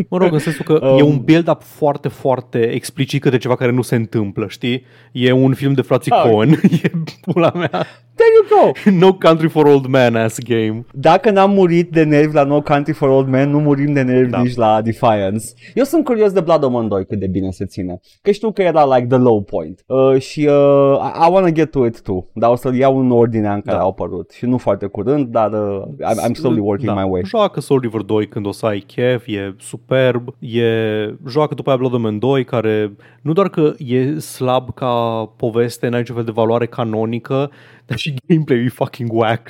Mă rog, în sensul că Um, e un build-up foarte, foarte explicit către ceva care nu se întâmplă, știi? E un film de frații Ah. Coen, e pula mea. There you go! No Country for Old Men ass game. Dacă n-am murit de nervi la No Country for Old Men, nu murim de nervi Da. nici la Defiance. Eu sunt curios de Blood Omen 2 cât de bine se ține. Că știu că era like the low point. Uh, și uh, I, I wanna get to it too. Dar o să-l iau în ordinea în care Da. au apărut. Și nu foarte curând, dar uh, I'm, I'm slowly working da. my way. Joacă Soul River 2 când o să ai chef, e superb. E... Joacă după aia Blood Omen 2 care nu doar că e slab ca poveste, n-ai niciun fel de valoare canonică, dar și gameplay e fucking whack.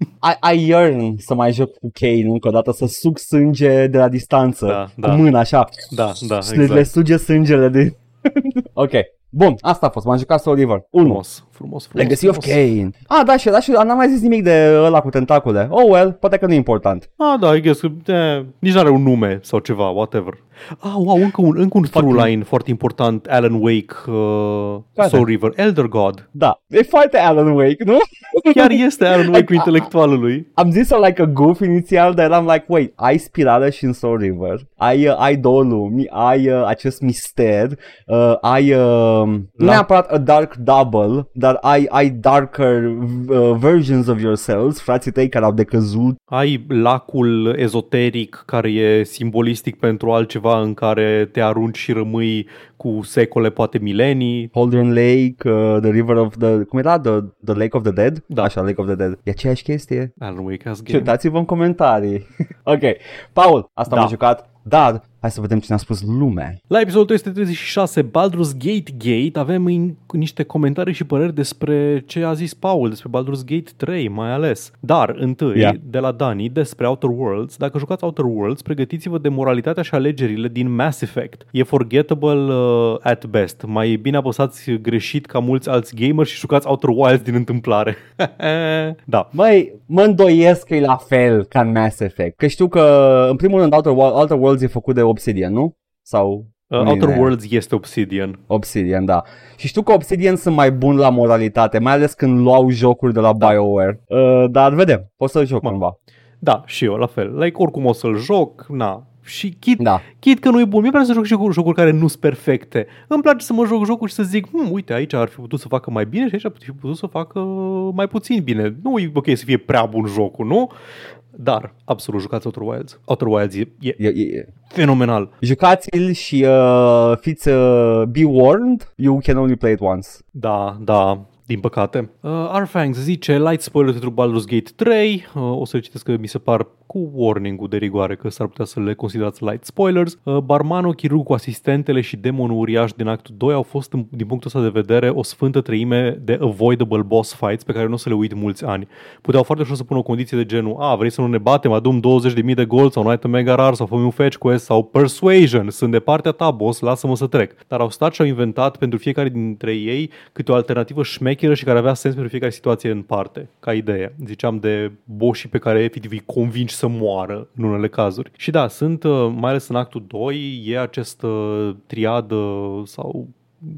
I, I yearn să mai joc cu Kane încă o dată, să suc sânge de la distanță. Da, cu da. mâna așa. Da, da, Și le, le exact. suge sângele de... ok. Bun, asta a fost. M-am jucat Soul River. 1. Frumos, frumos, frumos. Legacy of frumos. Kane. Ah, da, și, da, și n-am mai zis nimic de ăla cu tentacule. Oh, well, poate că nu e important. Ah, da, I guess că eh, nici nu are un nume sau ceva, whatever. Ah, wow, încă un, încă un through line foarte important, Alan Wake, uh, Care? Soul River, Elder God. Da, e foarte Alan Wake, nu? Chiar este Alan Wake cu intelectualului. Am zis-o like a goof inițial, dar eram like, wait, ai spirală și în Soul River, ai, uh, ai două lumi, ai uh, acest mister, uh, ai, uh, nu La- neapărat a dark double, dar ai, ai darker uh, versions of yourselves, frații tăi care au decăzut, Ai lacul ezoteric care e simbolistic pentru altceva în care te arunci și rămâi cu secole, poate milenii. Holdren Lake, uh, The River of the, cum era? The, the Lake of the Dead? Da. Așa, Lake of the Dead. E aceeași chestie? Alan Wake as game. Certați-vă în comentarii. ok, Paul, asta Da. am jucat, dar hai să vedem cine a spus lumea. La episodul 236, Baldur's Gate Gate, avem în- niște comentarii și păreri despre ce a zis Paul, despre Baldur's Gate 3 mai ales. Dar, întâi, Ia. de la Dani, despre Outer Worlds. Dacă jucați Outer Worlds, pregătiți-vă de moralitatea și alegerile din Mass Effect. E forgettable uh, at best. Mai bine apăsați greșit ca mulți alți gameri și jucați Outer Wilds din întâmplare. da. Măi, mă îndoiesc că e la fel ca în Mass Effect. Că știu că, în primul rând, Outer, Wo- Outer Worlds e făcut de Obsidian, nu? Sau... Uh, nu e Outer aia? Worlds este Obsidian. Obsidian, da. Și știu că Obsidian sunt mai buni la moralitate, mai ales când luau jocuri de la BioWare. Uh, dar vedem, o să joc Mă. cumva. Da, și eu, la fel. Like, oricum o să-l joc, na, Și chit, Da. chit că nu e bun, mi-e place să joc și cu jocuri care nu sunt perfecte. Îmi place să mă joc jocul și să zic, hm, uite, aici ar fi putut să facă mai bine și aici ar fi putut să facă mai puțin bine. Nu e ok să fie prea bun jocul, nu? Dar, absolut, jucați Outer Wilds. Outer Wilds e, e E, e, fenomenal. jucați-l și uh, fiți uh, be warned, you can only play it once. Da, da, din păcate. Uh, Arfangs zice light spoiler pentru Baldur's Gate 3. Uh, o să citesc că mi se par cu warning-ul de rigoare că s-ar putea să le considerați light spoilers. Uh, Barmano, chirurg cu asistentele și demonul uriaș din actul 2 au fost, în- din punctul ăsta de vedere, o sfântă treime de avoidable boss fights pe care nu o să le uit mulți ani. Puteau foarte ușor să pună o condiție de genul a, vrei să nu ne batem, adum 20.000 de gold sau un item mega rar sau fă un fetch quest sau persuasion, sunt de partea ta, boss, lasă-mă să trec. Dar au stat și au inventat pentru fiecare dintre ei câte o alternativă șmecheră și care avea sens pentru fiecare situație în parte, ca idee. Ziceam de boșii pe care efectiv îi convingi să moară în unele cazuri. Și da, sunt, uh, mai ales în actul 2, e această triadă sau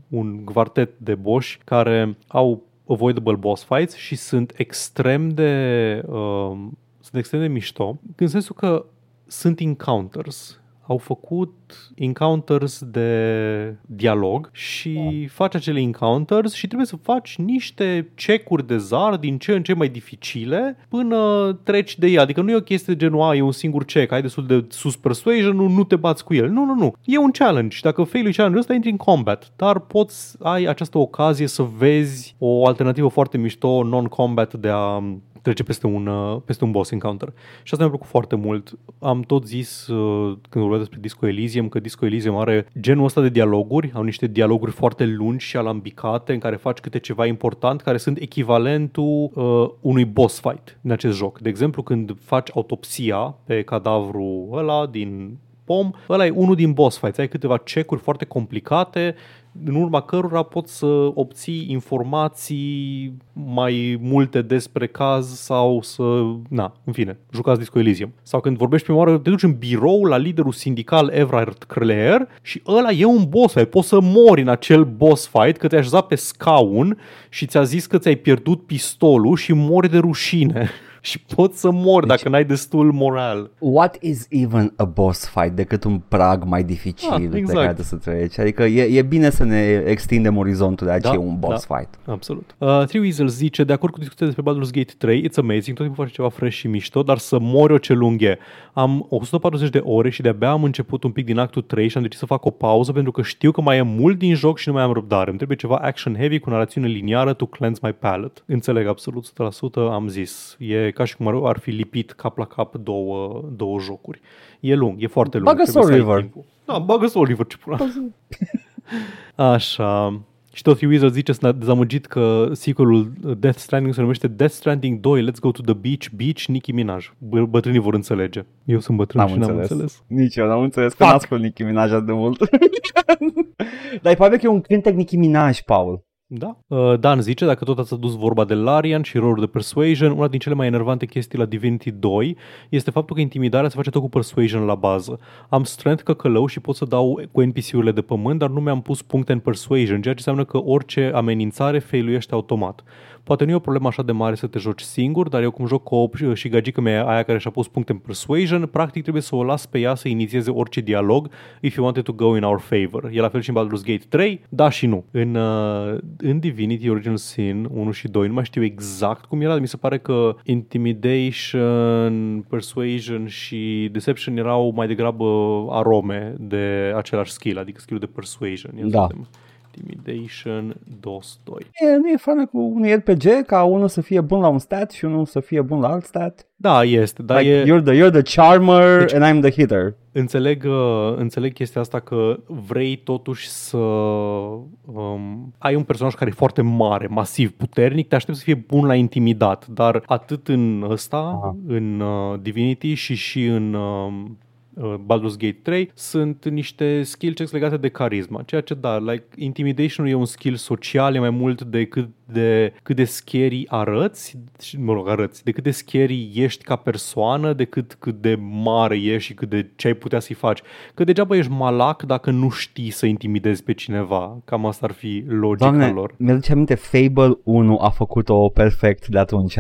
un quartet de boși care au avoidable boss fights și sunt extrem de uh, sunt extrem de mișto în sensul că sunt encounters au făcut encounters de dialog și faci acele encounters și trebuie să faci niște check-uri de zar din ce în ce mai dificile până treci de ea. Adică nu e o chestie de genul, a, e un singur check, ai destul de sus persuasion, nu, nu te bați cu el. Nu, nu, nu. E un challenge și dacă fail challenge-ul ăsta, intri în combat. Dar poți, ai această ocazie să vezi o alternativă foarte mișto non-combat de a trece peste un, uh, peste un boss encounter. Și asta mi-a plăcut foarte mult. Am tot zis uh, când vorbesc despre Disco Elysium că Disco Elysium are genul ăsta de dialoguri, au niște dialoguri foarte lungi și alambicate în care faci câte ceva important care sunt echivalentul uh, unui boss fight în acest joc. De exemplu, când faci autopsia pe cadavru ăla din pom, ăla e unul din boss fights. Ai câteva check-uri foarte complicate în urma cărora poți să obții informații mai multe despre caz sau să... Na, în fine, jucați Disco Elysium. Sau când vorbești prima oară, te duci în birou la liderul sindical Everard Clare și ăla e un boss fight. Poți să mori în acel boss fight că te-ai așezat pe scaun și ți-a zis că ți-ai pierdut pistolul și mori de rușine. și poți să mori Deci- dacă n-ai destul moral. What is even a boss fight decât un prag mai dificil Ah, pe exact. care trebuie să treci? Adică e, e bine să ne extindem orizontul de aceea Da, un boss da. fight. Absolut. Uh, Three Weasels zice, de acord cu discuția despre Baldur's Gate 3, it's amazing, tot timpul face ceva fresh și mișto, dar să mori o celunghe. Am 140 de ore și de-abia am început un pic din actul 3 și am decis să fac o pauză pentru că știu că mai e mult din joc și nu mai am răbdare. Îmi trebuie ceva action heavy cu narațiune liniară to cleanse my palate. Înțeleg absolut 100%, am zis. E ca și cum ar- ar fi lipit cap la cap două, două jocuri. E lung, e foarte lung. Bagă trebuie Soul să ai River. timpul. Da, bagă Soul River, ce pula. Așa. Și tot Wizard zice, sunt dezamăgit că sequelul Death Stranding se numește Death Stranding 2, Let's Go to the Beach, Beach, Nicki Minaj. Bă- Bătrânii vor înțelege. Eu sunt bătrân N-am și n-am înțeles. înțeles. Nici eu n-am înțeles că Fuck. n-ascult Nicki Minaj atât de mult. Dar e probabil că e un cântec Nicki Minaj, Paul. Da. Uh, Dan zice, dacă tot ați adus vorba de Larian și rolul de Persuasion, una din cele mai enervante chestii la Divinity 2 este faptul că intimidarea se face tot cu Persuasion la bază. Am strength căcălău și pot să dau cu NPC-urile de pământ, dar nu mi-am pus puncte în Persuasion, ceea ce înseamnă că orice amenințare failuiește automat. Poate nu e o problemă așa de mare să te joci singur, dar eu cum joc co-op și- și gagică mea e aia care și-a pus puncte în Persuasion, practic trebuie să o las pe ea să inițieze orice dialog if you wanted to go in our favor. E la fel și în Baldur's Gate 3, da și nu. În, uh, în Divinity Original Sin 1 și 2, nu mai știu exact cum era, dar mi se pare că Intimidation, Persuasion și Deception erau mai degrabă arome de același skill, adică skill de Persuasion. Ia să Da. vedem. Intimidation DOS 2. E, nu e fană cu un RPG ca unul să fie bun la un stat și unul să fie bun la alt stat. Da, este, dar like, e... you're, the, you're the charmer Deci- and I'm the hitter. Înțeleg, uh, înțeleg chestia asta că vrei totuși să um, ai un personaj care e foarte mare, masiv, puternic, te aștepți să fie bun la intimidat, dar atât în ăsta, Aha. în uh, Divinity și și în um, uh, Baldur's Gate 3 sunt niște skill checks legate de carisma, ceea ce da, like intimidation e un skill social, e mai mult de cât de cât de scary arăți, și, mă rog, arăți, de cât de scary ești ca persoană, de cât, cât de mare ești și cât de ce ai putea să-i faci. Că degeaba ești malac dacă nu știi să intimidezi pe cineva. Cam asta ar fi logica Doamne, lor. mi-aduce aminte, Fable 1 a făcut-o perfect de atunci.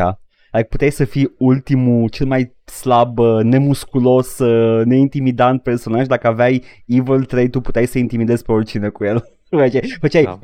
Like, puteai să fii ultimul, cel mai slab, uh, nemusculos, uh, neintimidant personaj, dacă aveai Evil 3, tu puteai să intimidezi pe oricine cu el. Făceai, făceai Da.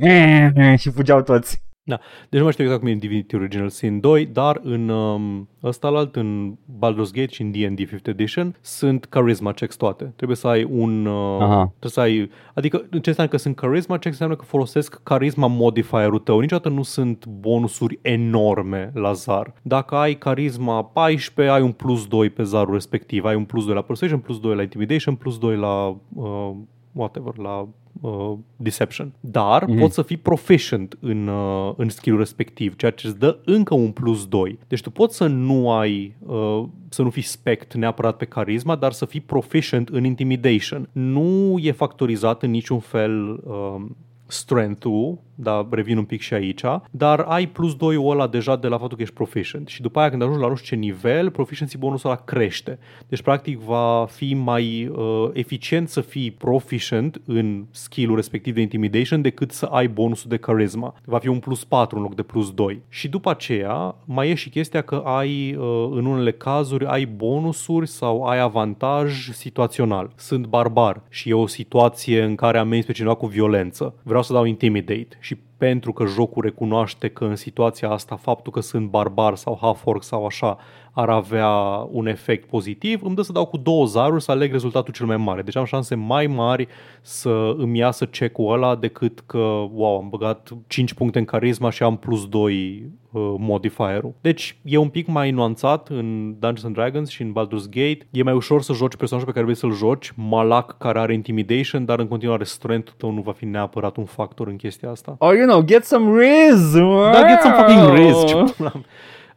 și fugeau toți. Da. Deci nu mai știu exact cum e în Divinity Original Sin 2, dar în um, ăsta alt, în Baldur's Gate și în D&D 5th Edition, sunt charisma checks toate. Trebuie să ai un... Uh, Aha. trebuie să ai... Adică ce înseamnă că sunt charisma checks? Înseamnă că folosesc charisma modifierul tău. Niciodată nu sunt bonusuri enorme la zar. Dacă ai carisma 14, ai un plus 2 pe zarul respectiv. Ai un plus 2 la persuasion, plus 2 la intimidation, plus 2 la... Uh, whatever, la uh, deception. Dar Mhm. mm-hmm. poți să fii proficient în, uh, în skill respectiv, ceea ce îți dă încă un plus 2. Deci tu poți să nu ai, uh, să nu fii spect neapărat pe carisma, dar să fii proficient în intimidation. Nu e factorizat în niciun fel uh, strength-ul, dar revin un pic și aici, dar ai plus 2 ăla deja de la faptul că ești proficient și după aia când ajungi la nu știu ce nivel, proficiency bonusul ăla crește. Deci practic va fi mai uh, eficient să fii proficient în skill-ul respectiv de intimidation decât să ai bonusul de charisma. Va fi un plus 4 în loc de plus 2. Și după aceea mai e și chestia că ai uh, în unele cazuri ai bonusuri sau ai avantaj situațional. Sunt barbar și e o situație în care amenzi pe cineva cu violență. Vreau să dau intimidate și pentru că jocul recunoaște că în situația asta faptul că sunt barbar sau half-orc sau așa ar avea un efect pozitiv, îmi dă să dau cu două zaruri să aleg rezultatul cel mai mare. Deci am șanse mai mari să îmi iasă check-ul ăla decât că, wow, am băgat 5 puncte în carisma și am plus 2 uh, modifier-ul. Deci e un pic mai nuanțat în Dungeons and Dragons și în Baldur's Gate. E mai ușor să joci personajul pe care vrei să-l joci, Malak care are intimidation, dar în continuare strength-ul tău nu va fi neapărat un factor în chestia asta. Or, you know, get some Riz! Da, get some fucking Riz! Ce pula mea.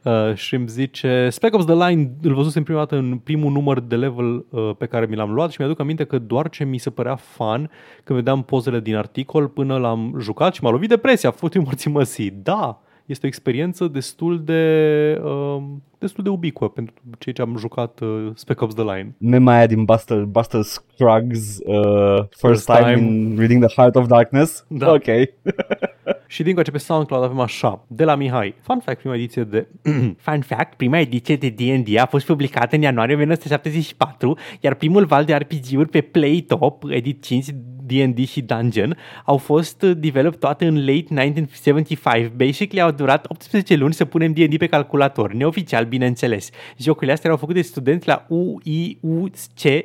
Uh, și îmi zice Spec Ops The Line îl văzusem prima dată în primul număr de level uh, pe care mi l-am luat și mi-aduc aminte că doar ce mi se părea fan când vedeam pozele din articol până l-am jucat și m-a lovit depresia, futiu morții măsii. Da, este o experiență destul de uh, destul de ubicuă pentru cei ce am jucat uh, Spec Ops The Line. Mema aia din Buster, Buster Scruggs uh, First, First time, time. in Reading the Heart of Darkness. Da. Ok. Și din ce pe SoundCloud avem așa, de la Mihai. Fun fact, prima ediție de... Fun fact, prima ediție de D&D a fost publicată în ianuarie 1974, iar primul val de RPG-uri pe Playtop, Edit 5, D&D și Dungeon, au fost uh, developed toate în late 1975. Basically au durat 18 luni să punem D&D pe calculator, neoficial, bineînțeles. Jocurile astea erau făcute de studenți la UIUC,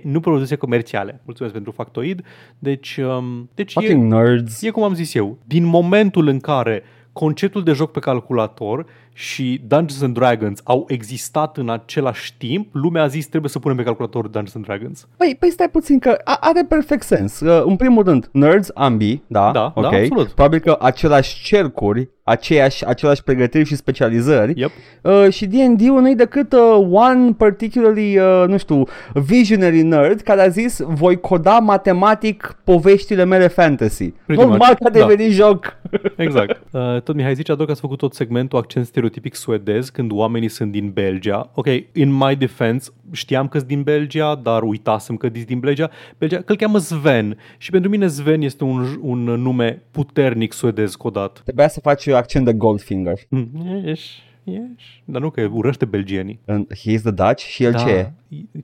nu produse comerciale. Mulțumesc pentru factoid. Deci, um, deci e, Fucking nerds. e cum am zis eu. Din momentul în care conceptul de joc pe calculator și Dungeons and Dragons au existat în același timp, lumea a zis trebuie să punem pe calculator Dungeons and Dragons. Păi, păi stai puțin că a- are perfect sens. Uh, în primul rând, nerds, ambii, da, Da, ok. da, absolut. Probabil că același cercuri, aceeași, același pregătiri și specializări. Yep. Uh, și D&D-ul nu-i decât uh, one particularly, uh, nu știu, visionary nerd care a zis voi coda matematic poveștile mele fantasy. Pretty Normal much, că a da. devenit joc. Exact. Uh, tot Mihai zice, ador că ați făcut tot segmentul accent stereotipic suedez când oamenii sunt din Belgia. Ok, in my defense, știam că sunt din Belgia, dar uitasem că sunt din Belgia. Belgia, că îl cheamă Sven. Și pentru mine Sven este un, un nume puternic suedez codat. Trebuia să faci accent de Goldfinger. Mm, Ești, ești. Dar nu, că urăște belgienii. And he is the Dutch și el ce e?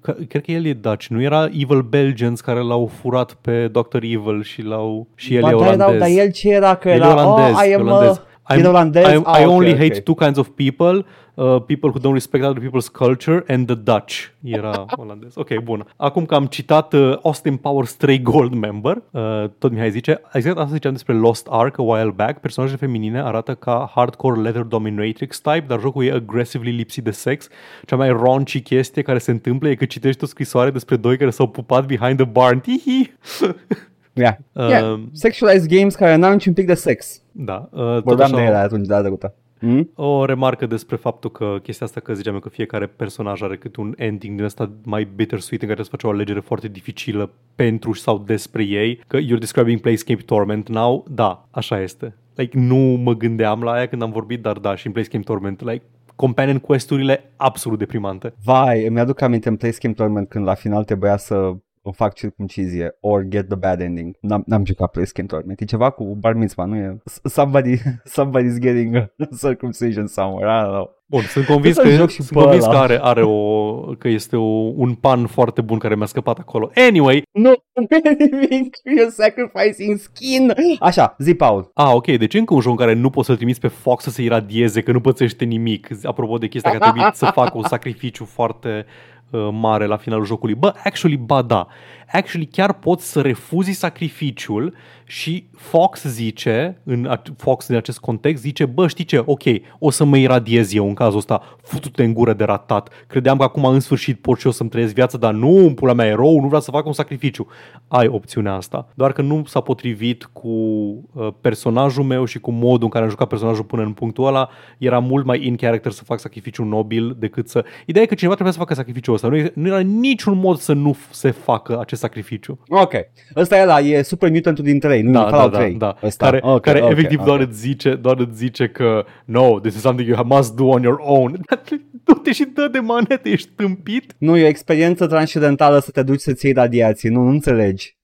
Că- Cred că el e Dutch, nu era Evil Belgians care l-au furat pe Dr. Evil și l-au și el Ba, e da, olandez. Dar, dar el ce era? Că El e era, olandez, oh, I e am, olandez. uh, e olandez? I, Ah, I ok, only ok. hate two kinds of people, uh, people who don't respect other people's culture and the Dutch. Era olandez. Ok, bun. Acum că am citat uh, Austin Powers 3 Gold Member, uh, tot Mihai zice, exact asta ziceam despre Lost Ark a while back, personajele feminine arată ca hardcore leather dominatrix type, dar jocul e aggressively lipsit de sex. Cea mai raunchy chestie care se întâmplă e că citești o scrisoare despre doi care s-au pupat behind the barn. Tihi! Yeah. yeah. Um, Sexualized games care n-au niciun pic de sex. Da, uh, tot Vorbeam așa- de ele atunci, da, trecută. Mm? o remarcă despre faptul că chestia asta că ziceam eu că fiecare personaj are câte un ending din ăsta mai bittersweet în care să faci o alegere foarte dificilă pentru sau despre ei, că you're describing Planescape Torment now, da, așa este. Like, nu mă gândeam la aia când am vorbit, dar da, și în Planescape Torment, like, companion quest-urile absolut deprimante. Vai, îmi aduc aminte în Place Game Tournament când la final trebuia să o fac circumcizie or get the bad ending. N-am, n-am jucat Playskin Torment. E ceva cu bar mitzvah, nu e? Somebody, somebody's getting a circumcision somewhere, I don't know. Bun, sunt convins Să că, joc și sunt pe convins că ăla. are, are o, că este o, un pan foarte bun care mi-a scăpat acolo. Anyway, Nu, nu e nimic. You're sacrificing skin. Așa, zi, Paul. Ah, ok, deci încă un joc în care nu poți să-l trimiți pe Fox să se iradieze, că nu pățește nimic. Apropo de chestia că a trebuit să facă un sacrificiu foarte uh, mare la finalul jocului. Bă, actually, ba da. Actually, chiar poți să refuzi sacrificiul și Fox zice, în ac- Fox din acest context, zice, bă, știi ce, ok, o să mă iradiez eu în cazul ăsta, futu-te în gură de ratat. Credeam că acum în sfârșit pot și eu să-mi trăiesc viața, dar nu, în pula mea erou, nu vreau să fac un sacrificiu. Ai opțiunea asta. Doar că nu s-a potrivit cu uh, personajul meu și cu modul în care am jucat personajul până în punctul ăla. Era mult mai in character să fac sacrificiu nobil decât să... Ideea e că cineva trebuia să facă sacrificiul ăsta. Nu, e- nu era niciun mod să nu f- se facă acest sacrificiu. Ok. Ăsta e la, e Super Mutant din 3, nu Da, e da, Fallout da, 3. da. Ăsta. Care, Ok, care ok, efectiv ok. doar îți zice, doar îți zice că no, this is something you must do on your own. Du-te și dă de manete, ești tâmpit. Nu, e o experiență transcendentală să te duci să-ți iei radiații, nu, nu înțelegi.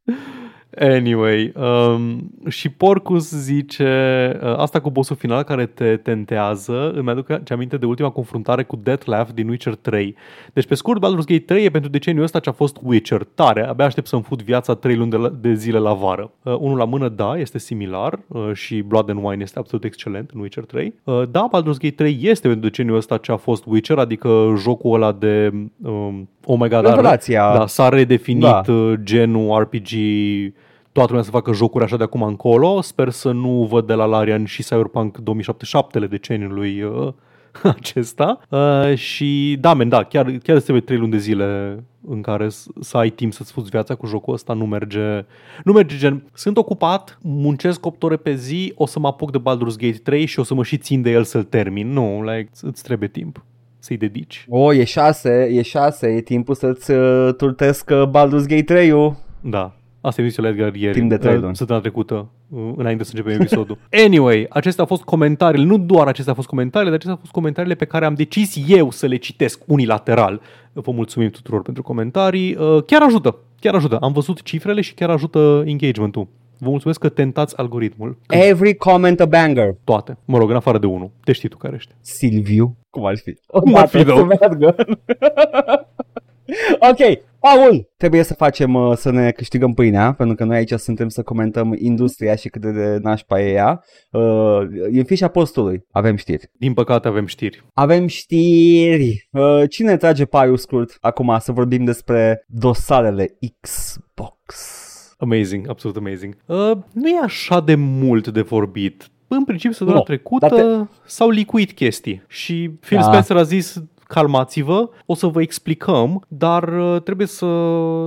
Anyway, um, și Porcus zice uh, asta cu bossul final care te tentează. Îmi aduc ce aminte de ultima confruntare cu Deathloop din Witcher 3. Deci, pe scurt, Baldur's Gate 3 e pentru deceniul ăsta ce a fost Witcher. Tare, abia aștept să-mi fut viața 3 luni de, la, de zile la vară. Uh, unul la mână, da, este similar uh, și Blood and Wine este absolut excelent în Witcher 3. Uh, da, Baldur's Gate 3 este pentru deceniul ăsta ce a fost Witcher, adică jocul ăla de... Um, oh my god, are- Revelația. da, s-a redefinit Da. da. genul RPG toată lumea să facă jocuri așa de acum încolo. Sper să nu văd de la Larian și Cyberpunk 2077-le deceniului uh, acesta. Uh, și da, men, da, chiar, chiar îți trebuie 3 luni de zile în care s- să ai timp să-ți fuți viața cu jocul ăsta, nu merge, nu merge gen, sunt ocupat, muncesc 8 ore pe zi, o să mă apuc de Baldur's Gate 3 și o să mă și țin de el să-l termin. Nu, like, îți trebuie timp să-i dedici. O, e 6, e 6, e timpul să-ți uh, turtesc uh, Baldur's Gate 3-ul. Da. Asta e zis lui Edgar ieri, Timp de trei uh, luni. săptămâna trecută, uh, înainte să începem episodul. Anyway, acestea au fost comentariile, nu doar acestea au fost comentariile, dar acestea au fost comentariile pe care am decis eu să le citesc unilateral. Vă mulțumim tuturor pentru comentarii. Uh, Chiar ajută, chiar ajută. Am văzut cifrele și chiar ajută engagement-ul. Vă mulțumesc că tentați algoritmul. Că Every comment a banger. toate. Mă rog, în afară de unul. Te știi tu care ești. Silviu. Cum ar fi? Cum ar fi, Poate să meargă. ok, Paul, trebuie să facem uh, să ne câștigăm pâinea, pentru că noi aici suntem să comentăm industria și cât de nașpa e ea. Uh, e în fișa postului. Avem știri. Din păcate avem știri. Avem știri. Uh, cine trage paiul scurt acum să vorbim despre dosarele Xbox? Amazing, absolut amazing. Uh, nu e așa de mult de vorbit. În principiu, săptămâna Nu, trecută dar s-au licuit chestii și Phil Da. Spencer a zis calmați-vă, o să vă explicăm, dar uh, trebuie să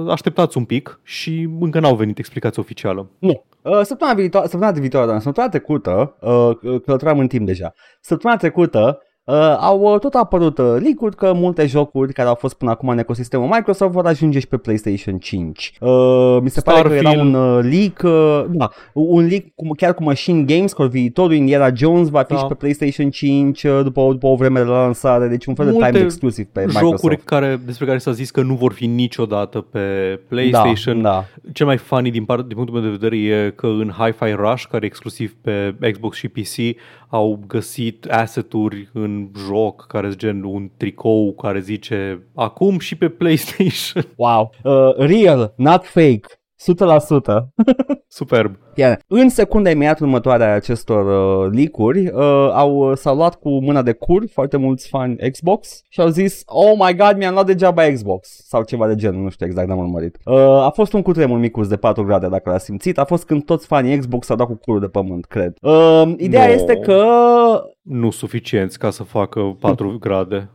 așteptați un pic și încă n-au venit explicații oficială. Nu. Uh, săptămâna viitoare, săptămâna de viitoare, dar săptămâna trecută, uh, călătoream în timp deja, săptămâna trecută uh, au uh, tot apărut uh, leak că multe jocuri care au fost până acum în ecosistemul Microsoft vor ajunge și pe PlayStation 5. Uh, mi se pare că era Starfield. un uh, leak, uh, da, un leak cum, chiar cu Machine Games, că viitorul Indiana Jones va fi Da. și pe PlayStation 5 uh, după, o- după o vreme de la lansare, deci un fel de Multe time exclusiv pe Microsoft. Jocuri care, despre care s-a zis că nu vor fi niciodată pe PlayStation. Da, da. Cel mai funny din, part, din punctul meu de vedere e că în Hi-Fi Rush, care e exclusiv pe Xbox și PC, au găsit asset-uri în joc care sunt gen un tricou care zice acum și pe PlayStation. Wow. Uh, real, not fake. 100%. Superb. Iar în secunda imediat următoare a acestor uh, leak-uri uh, au, s-au luat cu mâna de cur foarte mulți fani Xbox și au zis Oh my god, mi-am luat degeaba Xbox sau ceva de genul, nu știu exact, n-am urmărit. Uh, a fost un cutremur micuț de 4 grade dacă l-a simțit, a fost când toți fanii Xbox s-au dat cu curul de pământ, cred. Uh, ideea No. este că Nu suficienți ca să facă 4 grade.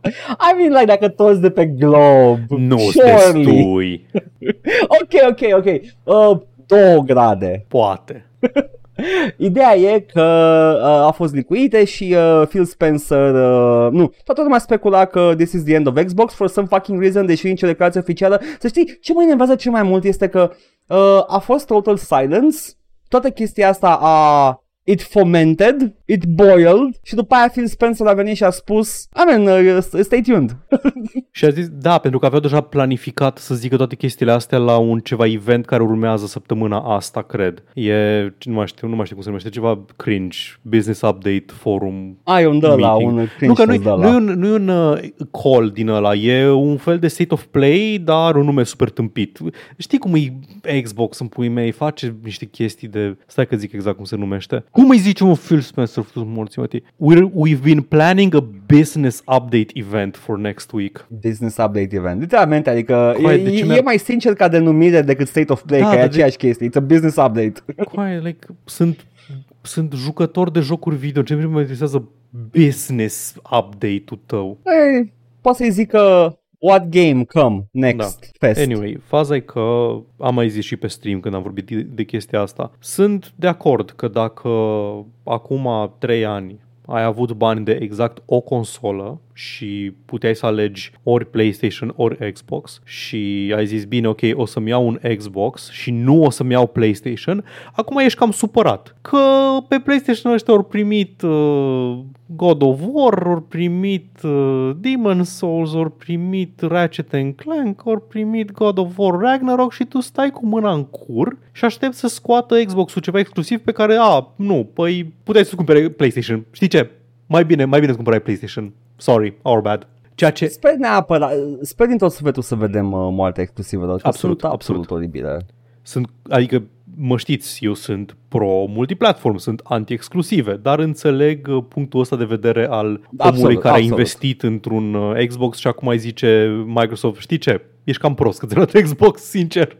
I mean, like, dacă toți de pe glob Nu surely. destui. Ok, ok, ok uh, Două grade Poate. Ideea e că uh, a fost licuite și uh, Phil Spencer, uh, nu, toată lumea specula că this is the end of Xbox for some fucking reason, deși nicio declarație oficială. Să știi, ce mă enervează cel mai mult este că uh, a fost total silence, toată chestia asta a it fomented, it boiled și după aia Phil Spencer a venit și a spus, I mean, uh, stay tuned. Și a zis, da, pentru că aveau deja planificat să zică toate chestiile astea la un ceva event care urmează săptămâna asta, cred. E, nu mai știu, nu mai știu cum se numește, ceva cringe, business update forum. Ai un de la, meeting. un Nu, cringe că nu, fest de nu, e un, nu e un uh, call din ăla, e un fel de state of play, dar un nume super tâmpit. Știi cum e Xbox în pui mei, face niște chestii de... Stai că zic exact cum se numește. Cum îi zice un Phil Spencer, tu morți, mă, We're, We've been planning a business update event for next week. Business Update Event. Literalmente, adică Coai, e, de ce e, mi-a- e mai sincer ca denumire decât State of Play, Da, că e dar de- aceeași chestie. It's a business update. Coai, like, sunt, sunt jucători de jocuri video, ce mă interesează business update-ul tău. Ei, poate să-i zică what game come next fest. Anyway, faza e că am mai zis și pe stream când am vorbit de, de chestia asta. Sunt de acord că dacă acum 3 ani ai avut bani de exact o consolă și puteai să alegi ori PlayStation, ori Xbox și ai zis, bine, ok, o să-mi iau un Xbox și nu o să-mi iau PlayStation, acum ești cam supărat că pe PlayStation ăștia au primit uh, God of War, au primit uh, Demon Souls, au primit Ratchet and Clank, au primit God of War Ragnarok și tu stai cu mâna în cur și aștepți să scoată Xbox-ul ceva exclusiv pe care, a, nu, păi puteai să cumpere PlayStation. Știi ce? Mai bine, mai bine să cumpărai PlayStation. Sorry, our bad. Ceea ce Sper neapărat, sper din tot sufletul să vedem uh, moarte exclusivă, dar că Absolut, sunt absolut absolut. oribile. sunt, adică mă știți, eu sunt pro-multiplatform, sunt anti-exclusive, dar înțeleg uh, punctul ăsta de vedere al omului Absolut, care absolut. a investit într-un uh, Xbox și acum mai zice Microsoft, știi ce, ești cam prost că ți-ai luat Xbox, sincer.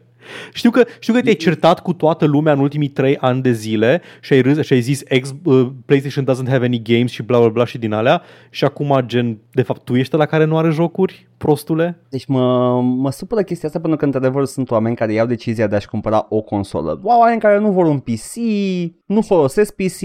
Știu că, știu că te-ai certat cu toată lumea în ultimii trei ani de zile și ai, râs, și ai zis X, uh, PlayStation doesn't have any games și bla bla bla și din alea. Și acum gen, de fapt tu ești la care nu are jocuri, prostule? Deci mă, mă supără chestia asta pentru că într-adevăr sunt oameni care iau decizia de a-și cumpăra o consolă. Oameni care nu vor un PC, nu folosesc PC,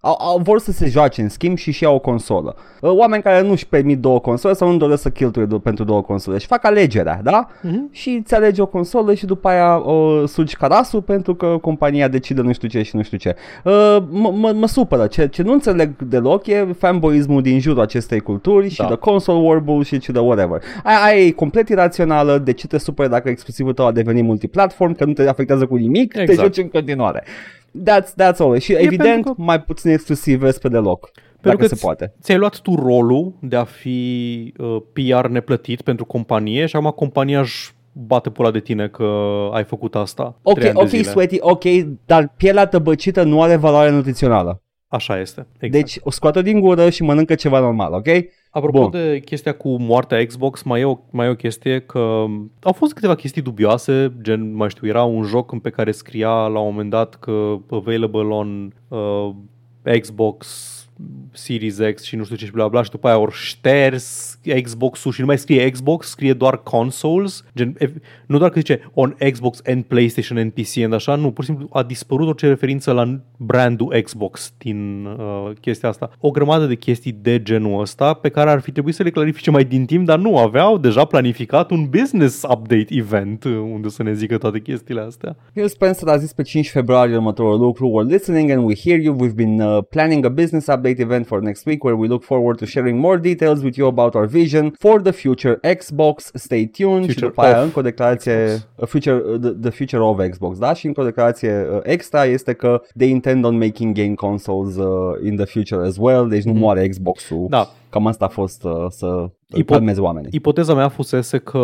au, au, vor să se joace în schimb și și iau o consolă. Uh, Oameni care nu-și permit două console sau nu doresc să cheltuie do- pentru două console și fac alegerea, da? Mhm. Și îți alegi o consolă și după aia o sugi carasul pentru că compania decide nu știu ce și nu știu ce. Uh, mă, mă, mă supără. Ce, ce nu înțeleg deloc e fanboismul din jurul acestei culturi și Da. de console war bullshit și de whatever. Aia, aia e complet irațională, de ce te superi dacă exclusivul tău a devenit multiplatform, că nu te afectează cu nimic, te Exact. joci în continuare. That's, that's all. Și evident, pentru că- mai puțin exclusive pe deloc. Pentru dacă că se poate. ți-ai luat tu rolul de a fi uh, PR neplătit pentru companie și acum compania își bate pula de tine că ai făcut asta. Ok, trei ani ok, de zile. sweaty, ok, dar pielea tăbăcită nu are valoare nutrițională. Așa este. Exact. Deci o scoate din gură și mănâncă ceva normal, ok? Apropo Bun. de chestia cu moartea Xbox, mai e, o, mai e o chestie că au fost câteva chestii dubioase, gen, mai știu, era un joc în pe care scria la un moment dat că available on uh, Xbox Series X și nu știu ce și bla bla și după aia ori șters Xbox-ul și nu mai scrie Xbox, scrie doar consoles, gen, ev- nu doar că zice on Xbox and PlayStation and PC and așa, nu, pur și simplu a dispărut orice referință la brandul Xbox din uh, chestia asta. O grămadă de chestii de genul ăsta pe care ar fi trebuit să le clarifice mai din timp, dar nu, aveau deja planificat un business update event uh, unde să ne zică toate chestiile astea. Phil Spencer a zis pe 5 februarie următorul lucru We're listening and we hear you We've been uh, planning a business update event for next week Where we look forward to sharing more details with you about our vision For the future Xbox. Stay tuned. Future Și după aia of încă o declarație uh, future, uh, the, the future of Xbox Da? Și încă o declarație uh, extra este că They intend on making game consoles uh, in the future as well. Deci nu moare Xbox-ul. Da. Cam asta a fost uh, să Ipo- calmeze oamenii. Ipoteza mea fusese că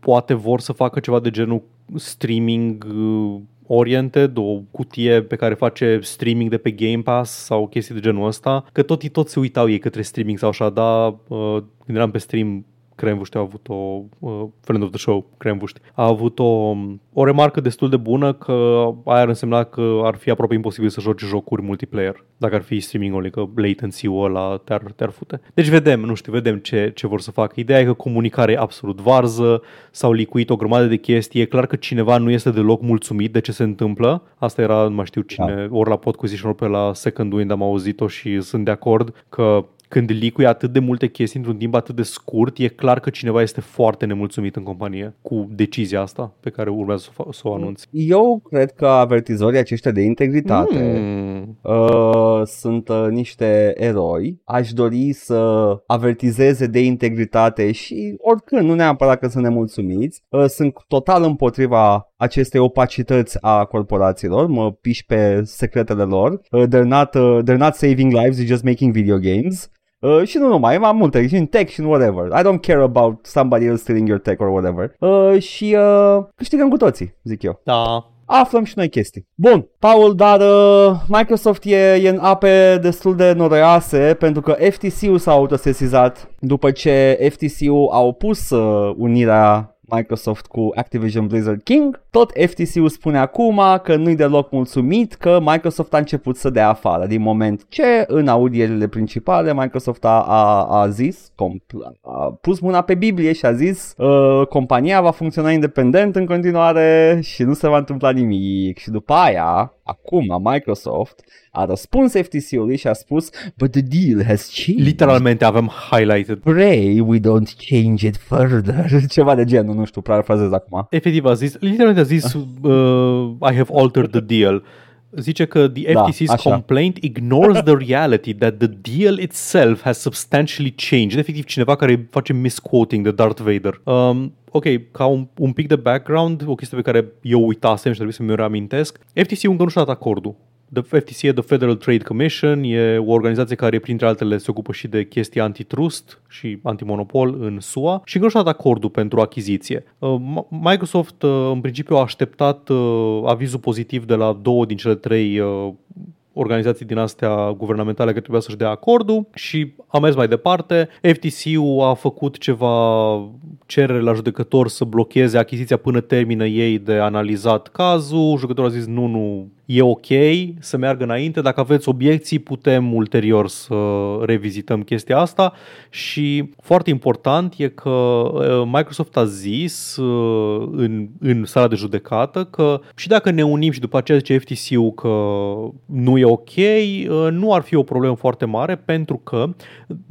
poate vor să facă ceva de genul streaming uh, oriented, o cutie pe care face streaming de pe Game Pass sau chestii de genul ăsta, că tot, tot se uitau ei către streaming sau așa, dar uh, când eram pe stream Cremvuști a avut o, uh, friend of the show, Cremvuști, a avut o, o remarcă destul de bună că aia ar însemna că ar fi aproape imposibil să joci jocuri multiplayer dacă ar fi streaming only, că latency-ul ăla te-ar, te-ar fute. Deci vedem, nu știu, vedem ce, ce vor să facă. Ideea e că comunicarea e absolut varză, s-au licuit o grămadă de chestii, e clar că cineva nu este deloc mulțumit de ce se întâmplă. Asta era, nu mai știu cine, ori la Podquisition, ori pe la Second Wind am auzit-o și sunt de acord că când licui atât de multe chestii într-un timp atât de scurt, e clar că cineva este foarte nemulțumit în companie cu decizia asta pe care urmează să o, fa- să o anunți. Eu cred că avertizorii aceștia de integritate Mm. uh, sunt uh, niște eroi, aș dori să avertizeze de integritate și oricând, nu neapărat că sunt nemulțumiți, uh, sunt total împotriva acestei opacități a corporațiilor, mă piși pe secretele lor, uh, they're, not, uh, they're not saving lives, they're just making video games. Uh, și nu numai, am multe, și în tech și în whatever. I don't care about somebody else stealing your tech or whatever. Uh, și uh, câștigăm cu toții, zic eu. Da, Aflăm și noi chestii. Bun, Paul, dar uh, Microsoft e, e în ape destul de noroioase pentru că FTC-ul s-a autosesizat după ce FTC-ul a opus uh, unirea Microsoft cu Activision Blizzard King. Tot FTC-ul spune acum că nu-i deloc mulțumit că Microsoft a început să dea afară din moment ce în audierile principale Microsoft a, a, a zis, compl- a pus mâna pe Biblie și a zis uh, compania va funcționa independent în continuare și nu se va întâmpla nimic și după aia acum Microsoft a răspuns FTC-ului și a spus But the deal has changed. literalmente avem highlighted. Pray we don't change it further. Ceva de genul, nu știu, parafrazez acum. Efectiv a zis, literalmente a zis uh, I have altered the deal. Zice că the Da, FTC's așa. complaint ignores the reality that the deal itself has substantially changed. Efectiv cineva care face misquoting de Darth Vader. Um, ok, ca un, un pic de background, o chestie pe care eu uitasem și trebuie să mi-o reamintesc. FTC încă nu și-a dat acordul. The FTC e The Federal Trade Commission, e o organizație care, printre altele, se ocupă și de chestii antitrust și antimonopol în SUA și încă nu și-a dat acordul pentru achiziție. Uh, M- Microsoft, uh, în principiu, a așteptat uh, avizul pozitiv de la două din cele trei uh, organizații din astea guvernamentale care trebuia să-și dea acordul și a mers mai departe. FTC-ul a făcut ceva cerere la judecător să blocheze achiziția până termină ei de analizat cazul. Judecătorul a zis nu, nu, e ok să meargă înainte. Dacă aveți obiecții, putem ulterior să revizităm chestia asta și foarte important e că uh, Microsoft a zis uh, în, în sala de judecată că și dacă ne unim și după aceea zice FTC-ul că nu e ok, uh, nu ar fi o problemă foarte mare pentru că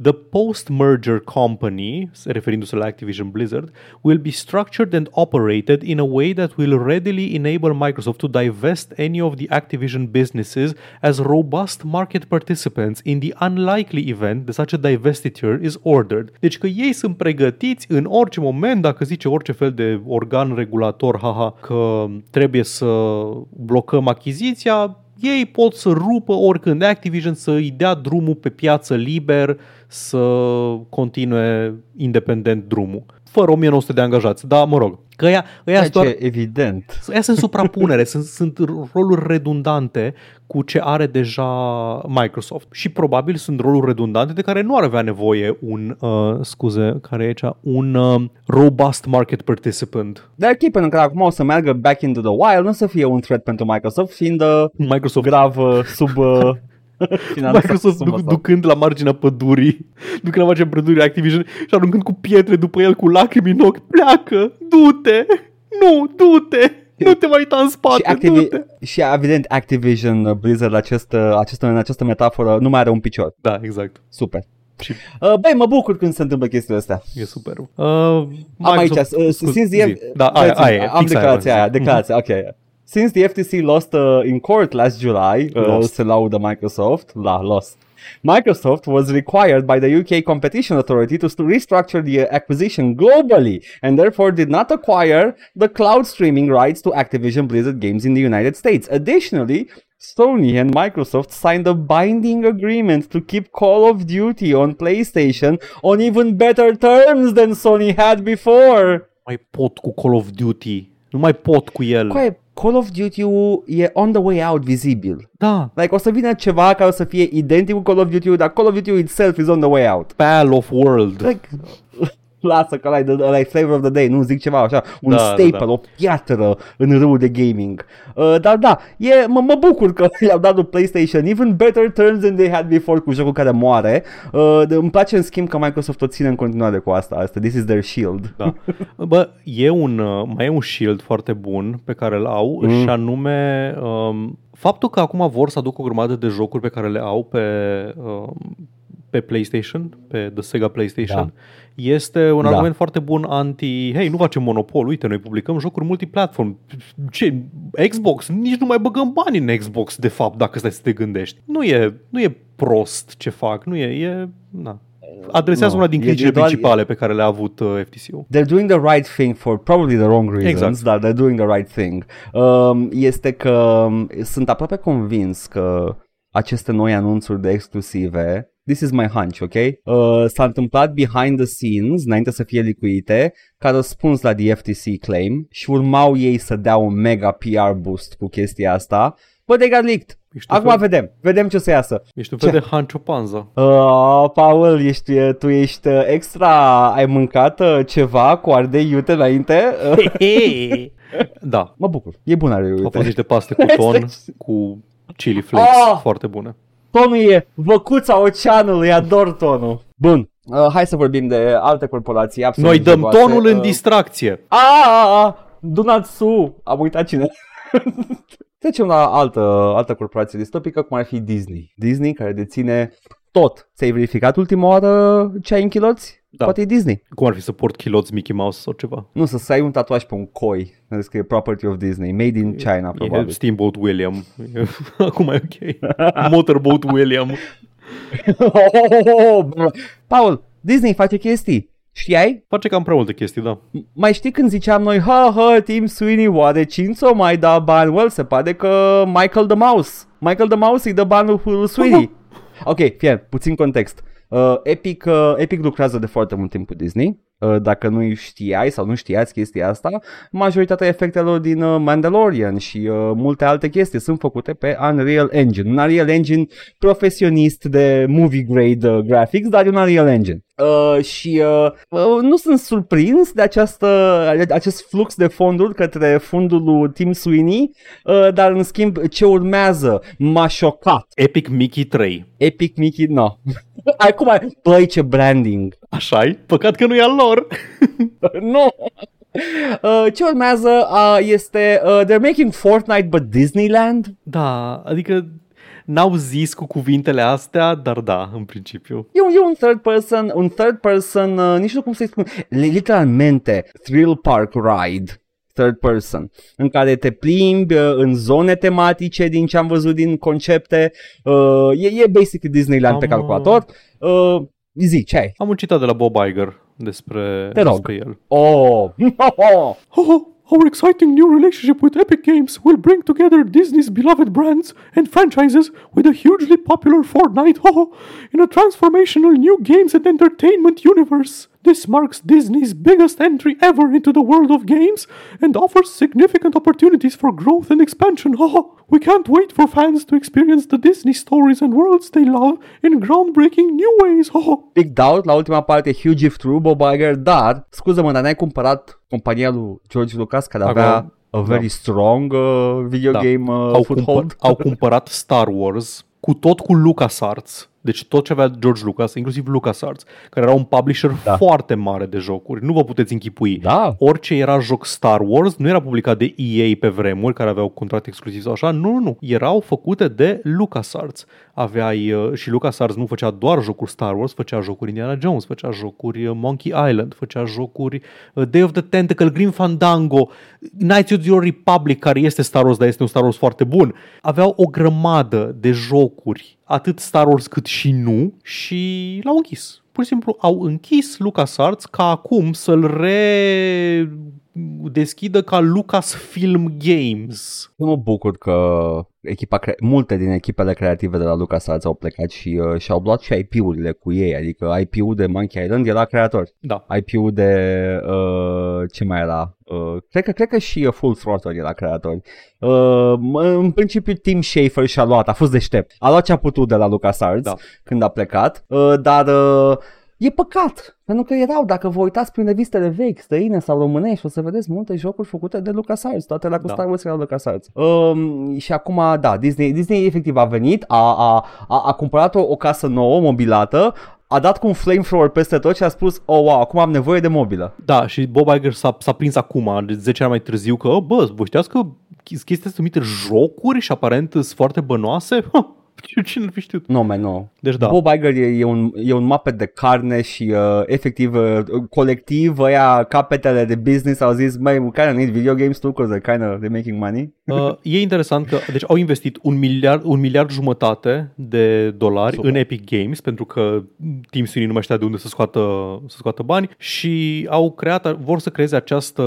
the post-merger company, referindu-se la Activision Blizzard, will be structured and operated in a way that will readily enable Microsoft to divest any of the Activision businesses as robust market participants in the unlikely event that such a divestiture is ordered. Deci că ei sunt pregătiți în orice moment, dacă zice orice fel de organ regulator, haha, că trebuie să blocăm achiziția, ei pot să rupă oricând Activision, să îi dea drumul pe piață liber, să continue independent drumul. Fără 1900 de angajați, dar mă rog. Că ăia, ăia Ceea sunt doar, ce e evident. Ăia sunt suprapunere, sunt, sunt roluri redundante cu ce are deja Microsoft. Și probabil sunt roluri redundante de care nu ar avea nevoie un, uh, scuze, care e aici, un uh, robust market participant. Dar ok, pentru că acum o să meargă back into the wild, nu o să fie un threat pentru Microsoft, fiind uh, Microsoft grav uh, sub uh, finanța Microsoft sumă duc, sau- ducând la marginea pădurii, ducând la marginea pădurii Activision și aruncând cu pietre după el cu lacrimi în ochi. Pleacă, du-te, nu, du-te, nu te mai uita în și, spate, Activi- du-te. și evident Activision uh, Blizzard acest, uh, acest, în această metaforă nu mai are un picior. Da, exact. Super. Și Uh, băi, mă bucur când se întâmplă chestiile astea. e super. Uh, Am aici, uh, scuze, since the, zi. Da, aia, Zi, aia, e, am fix declarația aia, aia. declarația, ok. Since the FTC lost uh, in court last July, uh, Lost. se laudă Microsoft, la lost. Microsoft was required by the UK Competition Authority to restructure the acquisition globally and therefore did not acquire the cloud streaming rights to Activision Blizzard games in the United States. Additionally, Sony and Microsoft signed a binding agreement to keep Call of Duty on PlayStation on even better terms than Sony had before. mai pot cu Call of Duty. Nu mai pot cu el. Coaie, Call of Duty-ul e on the way out vizibil. Da. Like, o să vină ceva care o să fie identic cu Call of Duty, dar Call of Duty itself is on the way out. Pal of World. Like, lasă că ăla e the- ăla e flavor of the day, nu zic ceva așa, un Da, da, staple, da. o piatră în râul de gaming. Uh, dar da, e, mă, mă bucur că i-au dat lui PlayStation even better terms than they had before cu jocul care moare. Uh, de, îmi place în schimb că Microsoft o ține în continuare cu asta, asta. This is their shield. Da. Bă, e un, uh, mai e un shield foarte bun pe care îl au mm. și anume um, faptul că acum vor să aducă o grămadă de jocuri pe care le au pe, um, pe PlayStation, pe The Sega PlayStation, da. Este un argument da. foarte bun anti, hei, nu facem monopol, uite, noi publicăm jocuri multiplatform. Ce, Xbox? Nici nu mai băgăm bani în Xbox, de fapt, dacă stai să te gândești. Nu e, nu e prost ce fac, nu e, e, na, adresează no, una din criticile principale pe care le-a avut uh, FTC-ul. They're doing the right thing for probably the wrong reasons, exact. dar they're doing the right thing. Um, este că um, sunt aproape convins că aceste noi anunțuri de exclusive This is my hunch, ok? Uh, s-a întâmplat behind the scenes, înainte să fie licuite, ca răspuns la the FTC claim și urmau ei să dea un mega PR boost cu chestia asta, but they got leaked. Ești Acum fel... vedem, vedem ce o să iasă. Ești un fel ce? de Hancho Panza. Uh, Paul, ești, tu ești uh, extra, ai mâncat uh, ceva cu ardei iute înainte? da. Mă bucur, e bună ardei iute. Au fost niște paste cu ton, cu chili flakes, oh! foarte bune. Tonul e văcuța oceanului, ador tonul. Bun, uh, hai să vorbim de alte corporații absolut Noi dăm jocoase. tonul uh, în distracție. A, a, a, Dunatsu, am uitat cine. Trecem la altă, altă corporație distopică, cum ar fi Disney. Disney, care deține tot. Ți-ai verificat ultima oară ce ai în chiloți? Da. Poate e Disney. Cum ar fi să port chiloți Mickey Mouse sau ceva? Nu, să, să ai un tatuaj pe un coi. Să scrie Property of Disney. Made in China, e, probabil. E Steamboat William. Acum e ok. Motorboat William. Paul, Disney face chestii. Știai? Face cam prea multe chestii, da. Mai știi când ziceam noi, ha, ha, Tim Sweeney, oare cine o mai da bani? Well, se pare că Michael the Mouse. Michael the Mouse îi dă banul lui Sweeney. Ok, fie, puțin context. Uh, Epic, uh, Epic lucrează de foarte mult timp cu Disney. Uh, dacă nu știai sau nu știați chestia asta, majoritatea efectelor din uh, Mandalorian și uh, multe alte chestii sunt făcute pe Unreal Engine. Un Unreal Engine profesionist de movie grade uh, graphics, dar un Unreal Engine. Uh, și uh, uh, nu sunt surprins de această, acest flux de fonduri către fundul lui Tim Sweeney, uh, dar în schimb ce urmează m-a șocat. Epic Mickey 3. Epic Mickey, no. Acum, băi ce branding. așa e? Păcat că nu e al lor. nu. Uh, ce urmează uh, este uh, They're making Fortnite but Disneyland? Da, adică n-au zis cu cuvintele astea, dar da, în principiu. E un, e un third person, un third person, uh, nici nu cum să-i spun, literalmente, thrill park ride third person, în care te plimbi uh, în zone tematice din ce am văzut din concepte. Uh, e, e basic Disneyland am, pe calculator. Uh, zi, ce ai? Am un citat de la Bob Iger despre, Te rog. despre el. Oh! oh! Our exciting new relationship with Epic Games will bring together Disney's beloved brands and franchises with a hugely popular Fortnite oh, in a transformational new games and entertainment universe. This marks Disney's biggest entry ever into the world of games and offers significant opportunities for growth and expansion. Oh, we can't wait for fans to experience the Disney stories and worlds they love in groundbreaking new ways. Oh. Big doubt la ultima parte, huge if true, Bob Iger, dar, scuză-mă, dar n-ai cumpărat compania lui George Lucas care avea a very da. strong uh, video da. game uh, au foothold? Cumpăr, au cumpărat Star Wars cu tot cu LucasArts deci tot ce avea George Lucas, inclusiv LucasArts, care era un publisher da. foarte mare de jocuri, nu vă puteți închipui. Da. Orice era joc Star Wars nu era publicat de EA pe vremuri, care aveau contract exclusiv sau așa, nu, nu, nu. Erau făcute de LucasArts. Aveai, uh, și LucasArts nu făcea doar jocuri Star Wars, făcea jocuri Indiana Jones, făcea jocuri uh, Monkey Island, făcea jocuri uh, Day of the Tentacle, Green Fandango, Knights of the Republic, care este Star Wars, dar este un Star Wars foarte bun. Aveau o grămadă de jocuri atât Star Wars cât și nu și l-au închis. Pur și simplu au închis LucasArts ca acum să-l re deschidă ca Lucasfilm Games. Eu mă bucur că echipa cre- multe din echipele creative de la LucasArts au plecat și uh, și-au luat și IP-urile cu ei, adică IP-ul de Monkey Island era creator. Da. IP-ul de uh, ce mai era? Uh, cred, că, cred că și uh, Full Throttle era creator. Uh, în principiu Tim Schafer și-a luat, a fost deștept. A luat ce a putut de la LucasArts da. când a plecat, uh, dar uh, E păcat, pentru că erau, dacă vă uitați prin revistele vechi, străine sau românești, o să vedeți multe jocuri făcute de LucasArts, toate la cu da. Star Wars erau LucasArts. Um, și acum, da, Disney, Disney efectiv a venit, a, a, a, a cumpărat o, o casă nouă, mobilată, a dat cu un flamethrower peste tot și a spus, oh wow, acum am nevoie de mobilă. Da, și Bob Iger s-a, s-a prins acum, de 10 ani mai târziu, că, bă, vă știați că chestia sunt jocuri și aparent sunt foarte bănoase? Cine ar fi știut? Nu, man, nu. Deci da. Bob Iger e, e, un, e un mapet de carne și uh, efectiv uh, colectiv ăia capetele de business au zis mai we kind of need video games too because they're kind of they're making money. Uh, e interesant că deci au investit un miliard, un miliard jumătate de dolari Super. în Epic Games pentru că Team Sweeney nu mai știa de unde să scoată, să scoată bani și au creat, vor să creeze această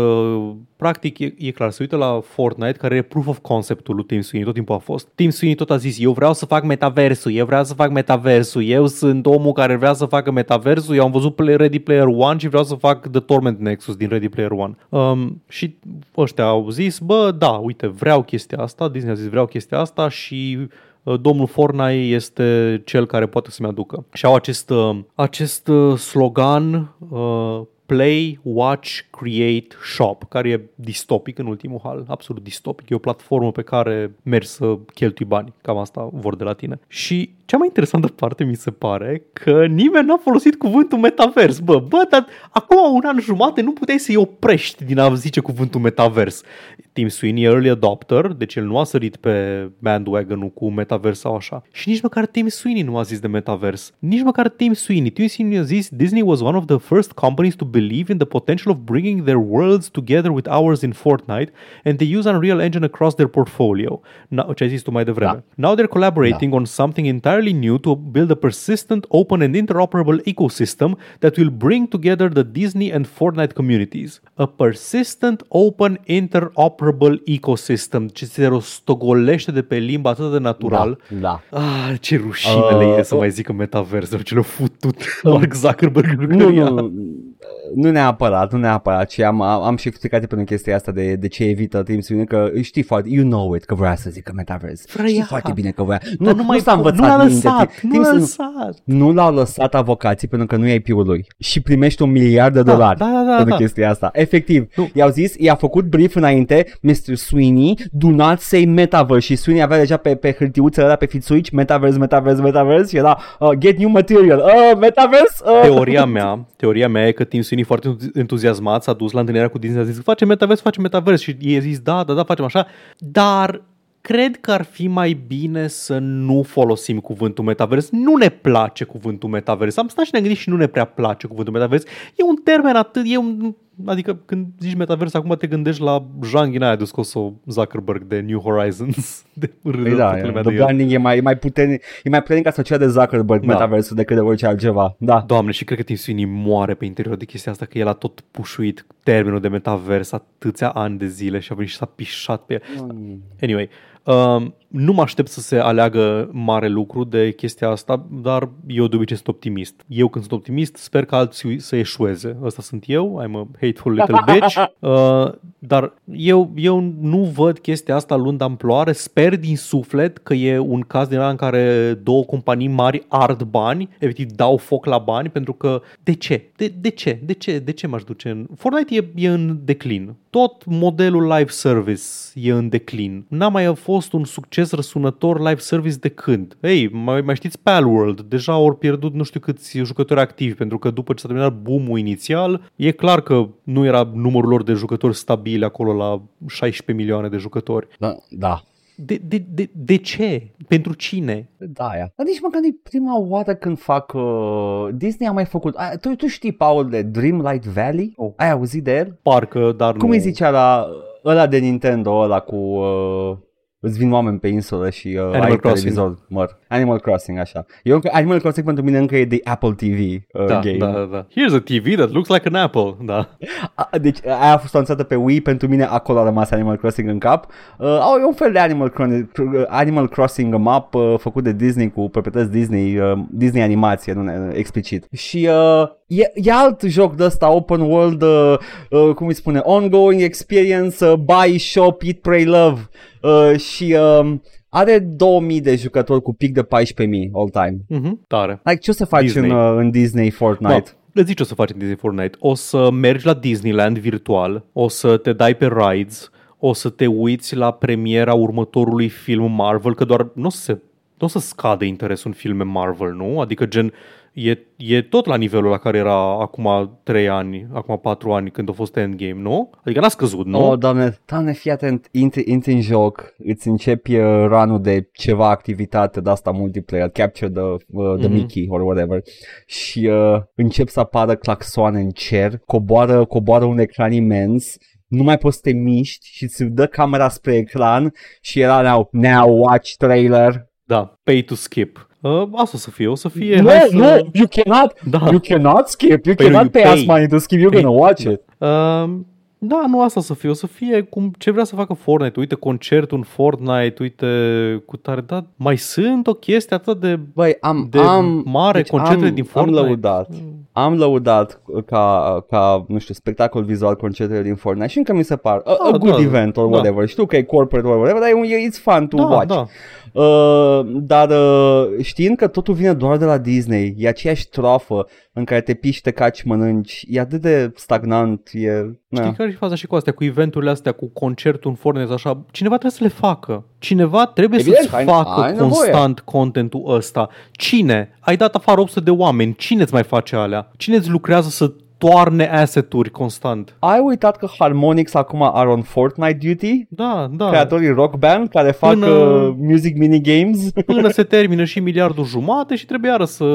practic e, e clar, se uită la Fortnite care e proof of concept-ul lui Team Sweeney, tot timpul a fost. Team Sweeney tot a zis, eu vreau să fac metaversul, eu vreau să fac metaversul, eu sunt omul care vrea să facă metaversul, eu am văzut Play- Ready Player One și vreau să fac The Torment Nexus din Ready Player One. Um, și ăștia au zis, bă, da, uite, vreau chestia asta, Disney a zis, vreau chestia asta și uh, domnul Fortnite este cel care poate să-mi aducă. Și au acest, uh, acest uh, slogan uh, Play, Watch, Create, Shop, care e distopic în ultimul hal, absolut distopic. E o platformă pe care mergi să cheltui bani, cam asta vor de la tine. Și cea mai interesantă parte mi se pare că nimeni n-a folosit cuvântul metavers. Bă, bă, dar acum un an jumate nu puteai să-i oprești din a zice cuvântul metavers. Tim Sweeney e early adopter, deci el nu a sărit pe bandwagon-ul cu metavers sau așa. Și nici măcar Tim Sweeney nu a zis de metavers. Nici măcar Tim Sweeney. Tim Sweeney a zis Disney was one of the first companies to believe in the potential of bringing their worlds together with ours in Fortnite and they use Unreal Engine across their portfolio. Now, ce ai zis tu mai devreme. Now they're collaborating on something entirely new to build a persistent, open and interoperable ecosystem that will bring together the Disney and Fortnite communities. A persistent, open, interoperable ecosystem ce se rostogolește de pe limba atât de natural. Da, da. Ah, ce rușine le Uh, e să uh. mai zică metaversul, ce le-a futut Mark Zuckerberg în Nu, jucăria. nu, nu neapărat, nu neapărat, ci am, am și explicat pentru chestia asta de, de ce evită Tim Sweeney, că știi foarte, you know it, că vrea să zică metaverse. Vrea. Știi foarte bine că vrea. Nu, Dar nu, mai nu s-a po- învățat nu l-a minte. lăsat, Tim nu l-a Sweeney- lăsat. Nu l-au lăsat avocații pentru că nu e IP-ul lui și primește un miliard de Da, dolari da, da, da, pentru da. chestia asta. Efectiv, Nu. i-au zis, i-a făcut brief înainte, Mr. Sweeney, do not say metaverse și Sweeney avea deja pe, pe hârtiuță ăla pe fițuici, metaverse, metaverse, metaverse și era uh, get new material, uh, metaverse, uh. Teoria mea, teoria mea e că Tim Sweeney foarte entuziasmat s-a dus la întâlnirea cu Disney, a zis facem metavers, facem metavers și ei a zis da, da, da, facem așa, dar cred că ar fi mai bine să nu folosim cuvântul metavers. Nu ne place cuvântul metavers. Am stat și ne-am gândit și nu ne prea place cuvântul metavers. E un termen atât, e un, adică când zici metavers, acum te gândești la janghina aia de scos-o Zuckerberg de New Horizons. De râde Păi da, toată lumea the de el. branding e mai, e mai puternic, e mai puternic asociat de Zuckerberg, Da. metaversul, decât de orice altceva. Da. Doamne, și cred că Tim Sweeney moare pe interior de chestia asta, că el a tot pușuit termenul de metavers atâția ani de zile și a venit și s-a pișat pe el. Anyway, um, nu mă aștept să se aleagă mare lucru de chestia asta, dar eu de obicei sunt optimist. Eu când sunt optimist, sper că alții să eșueze. Ăsta sunt eu, I'm a hateful little bitch. Uh, dar eu, eu nu văd chestia asta luând amploare. Sper din suflet că e un caz din ăla în care două companii mari ard bani, efectiv dau foc la bani, pentru că de ce? De, de ce? De ce? De ce m-aș duce în... Fortnite e, e în declin. Tot modelul live service e în declin. N-a mai fost un succes răsunător live service de când? Ei, mai, mai știți Palworld? Deja au pierdut nu știu câți jucători activi, pentru că după ce s-a terminat boom-ul inițial, e clar că nu era numărul lor de jucători stabili acolo la 16 milioane de jucători. Da, da. De, de, de, de ce? Pentru cine? Da, aia. Dar nici măcar nu prima oară când fac... Uh, Disney a mai făcut... A, tu, tu știi, Paul, de Dreamlight Valley? Oh. Ai auzit de el? Parcă, dar Cum nu... îi zicea la ăla de Nintendo, ăla cu... Uh, îți vin oameni pe insulă și uh, Animal ai Crossing. televizor măr. Animal Crossing, așa. Eu încă, Animal Crossing pentru mine încă e de Apple TV uh, da, game. da, da, da. Here's a TV that looks like an apple. Da. A, deci aia a fost lansată pe Wii, pentru mine acolo a rămas Animal Crossing în cap. Uh, au, e un fel de Animal, Cron- Animal Crossing map uh, făcut de Disney cu proprietăți Disney, uh, Disney animație, nu ne- explicit. Și uh, e, e alt joc de ăsta, open world, uh, uh, cum îi spune, ongoing experience, uh, buy, shop, eat, pray, love. Uh, și uh, are 2000 de jucători cu pic de 14.000 all time. Mhm, tare. Like, ce o să faci Disney. în, uh, în Disney Fortnite? Da, îți zici ce o să faci în Disney Fortnite. O să mergi la Disneyland virtual, o să te dai pe rides, o să te uiți la premiera următorului film Marvel, că doar nu o să se nu o să scadă interesul în filme Marvel, nu? Adică gen E, e tot la nivelul la care era acum 3 ani, acum 4 ani când a fost Endgame, nu? Adică n-a scăzut, nu? Oh, doamne, doamne, fii atent, intri, intri în joc, îți începi uh, run de ceva activitate de asta multiplayer, capture the, uh, the Mhm. Mickey or whatever și uh, încep să apară claxoane în cer, coboară, coboară un ecran imens, nu mai poți să te miști și îți dă camera spre ecran și era now, now watch trailer. Da, pay to skip. Uh, asta o să fie, o să fie... No, hai să... no, you cannot, Da. you cannot skip, you Păi nu, cannot you pay us pay. money to skip, you're Pay. gonna watch it. Uh, da, nu asta o să fie, o să fie cum ce vrea să facă Fortnite. Uite concertul în Fortnite, uite cu tare, da, mai sunt o chestie atât de Băi, am, de am, mare deci concertele am, din Fortnite. Am lăudat. Am lăudat ca, ca, nu știu, spectacol vizual concertele din Fortnite și încă mi se par a, a Da, good da, event or da. whatever. Știu că e corporate or whatever, dar e, un- e- it's fun to da, watch. da. Uh, dar uh, știind că totul vine doar de la Disney, e aceeași trofă în care te piși, te caci, mănânci, e atât de stagnant, e... Știi na. care e faza și cu astea, cu eventurile astea, cu concertul în Fortnite, așa, cineva trebuie să le facă. Cineva trebuie Evident, să-ți ai- facă ai nevoie. constant contentul ăsta. Cine? Ai dat afară 800 de oameni, cine îți mai face alea? Cine îți lucrează să toarne asset-uri constant? Ai uitat că Harmonix acum are on Fortnite duty? Da, da. Creatorii Rock Band care fac Până- uh, music minigames? Până se termină și miliardul jumate și trebuie iară să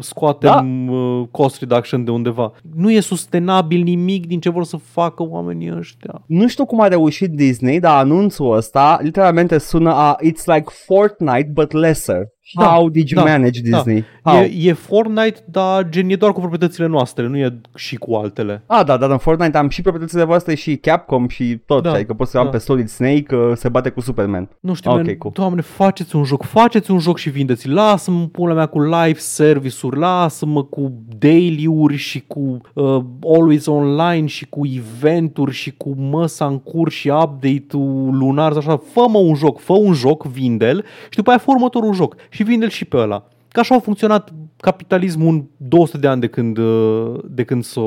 scoatem da. cost reduction de undeva. Nu e sustenabil nimic din ce vor să facă oamenii ăștia. Nu știu cum a reușit Disney, dar anunțul ăsta literalmente sună a It's like Fortnite but lesser. Da, How did you da, manage da. Disney? How? E, e Fortnite, dar gen e doar cu proprietățile noastre, nu e și cu altele. Ah, da, da, în Fortnite am și proprietățile voastre și Capcom și tot, Da, adică pot să am da. pe Solid Snake, uh, se bate cu Superman. Nu știu, Ok, man, cool. doamne, faceți un joc, faceți un joc și vindeți Lasă-mă pula mea cu live service-uri, lasă-mă cu daily-uri și cu uh, always online și cu eventuri și cu măsa în curs și update-ul lunar, așa, fă-mă un joc, fă un joc, vinde-l și după aia fă următorul joc și vinde-l și pe ăla. Ca așa a funcționat capitalismul în 200 de ani de când, uh, de când s-a,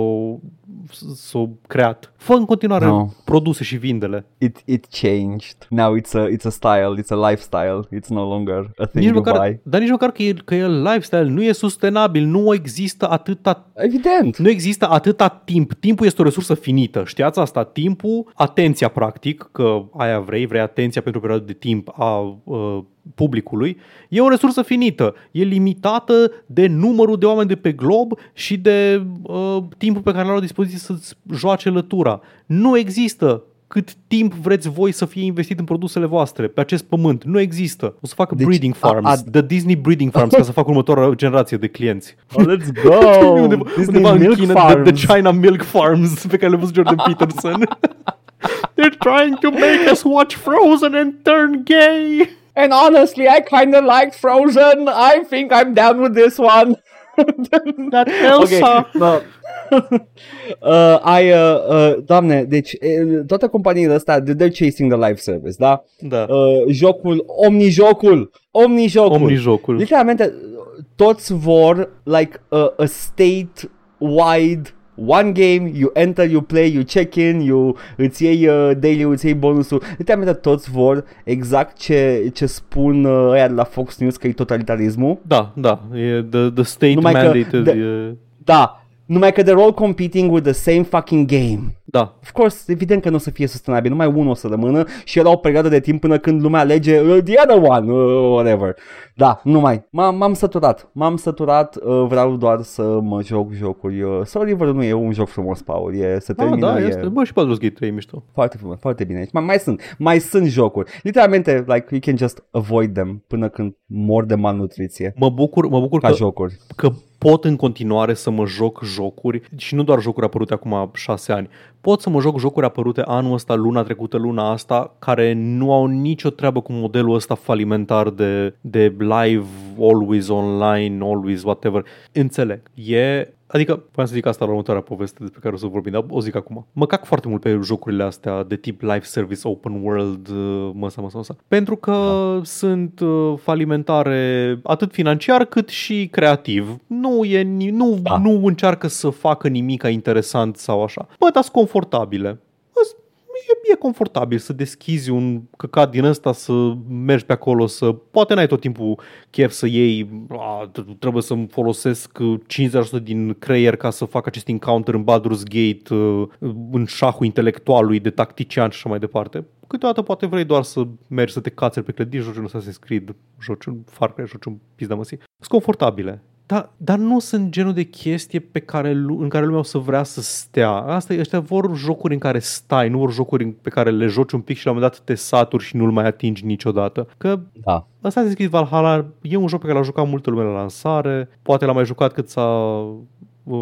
s-a creat. Fă în continuare No. produse și vindele. It, it changed. Now it's a, it's a style, it's a lifestyle. It's no longer a thing Nici you măcar, buy. dar nici măcar că e, că e lifestyle, nu e sustenabil, nu există atâta Evident. nu există atâta timp. Timpul este o resursă finită. Știați asta? Timpul, atenția practic, că aia vrei, vrei atenția pentru o perioadă de timp a uh, publicului, e o resursă finită. E limitată de numărul de oameni de pe glob și de uh, timpul pe care l-au la dispoziție să-ți joace lătura. Nu există cât timp vreți voi să fie investit în produsele voastre pe acest pământ. Nu există. O să facă Deci, breeding a- farms, a- the Disney breeding farms, ca să facă următoarea generație de clienți. Oh, let's go! undeva, Disney undeva în Milk China, Farms. the, the China Milk Farms pe care le-a văzut Jordan Peterson. They're trying to make us watch Frozen and turn gay. And honestly, I kind of liked Frozen. I think I'm down with this one. That Elsa. Ok, no. uh, ai, uh, uh, doamne, deci uh, toate companiile astea, they're chasing the live service, da? Da. Uh, jocul, omnijocul, omnijocul. Omnijocul. Literalmente, toți vor like a, a state-wide one game, you enter, you play, you check in, you îți iei uh, daily, îți iei bonusul. Literalmente toți vor exact ce, ce spun uh, ăia de la Fox News că e totalitarismul. Da, da. E the, the state Numai că mandated. de- e, Da, numai că they're all competing with the same fucking game. da. Of course, evident că nu o să fie sustenabil, numai unul o să rămână și era o perioadă de timp până când lumea alege uh, the other one, uh, whatever. Da, numai. M-am, m-am săturat, m-am săturat, uh, vreau doar să mă joc jocuri. Uh, Soul River nu e un joc frumos, Paul, e, se Ah, termină, da, e este. Bă, și Baldur's Gate 3 e mișto. foarte frumos, foarte bine. Mai, mai sunt, mai sunt jocuri. Literalmente, like, you can just avoid them până când mor de malnutriție. Mă bucur, mă bucur Ca că, jocuri. că pot în continuare să mă joc jocuri și nu doar jocuri apărute acum șase ani. Pot să mă joc jocuri apărute anul ăsta, luna trecută, luna asta, care nu au nicio treabă cu modelul ăsta falimentar de, de live, always online, always whatever. Înțeleg. E Adică, voiam să zic asta la următoarea poveste despre care o să vorbim, dar o zic acum. Mă cac foarte mult pe jocurile astea de tip live service, open world, uh, măsa, măsa, măsa. Pentru că da. sunt uh, falimentare atât financiar cât și creativ. Nu, e, ni- nu, Da. da. nu încearcă să facă nimic interesant sau așa. Bă, dar sunt confortabile. Îs- e, e confortabil să deschizi un căcat din ăsta, să mergi pe acolo, să poate n-ai tot timpul chef să iei, a, trebuie să-mi folosesc 50% din creier ca să fac acest encounter în Baldur's Gate, uh, în șahul intelectualului de tactician și așa mai departe. Câteodată poate vrei doar să mergi să te cațeri pe clădiri, joci un Assassin's Creed, joci un Far Cry, joci un pizda măsii. Sunt confortabile. Dar, dar nu sunt genul de chestie pe care, în care lumea o să vrea să stea. Asta e, ăștia vor jocuri în care stai, nu vor jocuri pe care le joci un pic și la un moment dat te saturi și nu-l mai atingi niciodată. Că Da. Asta a zis Valhalla e un joc pe care l-a jucat multă lume la lansare, poate l-a mai jucat cât s-a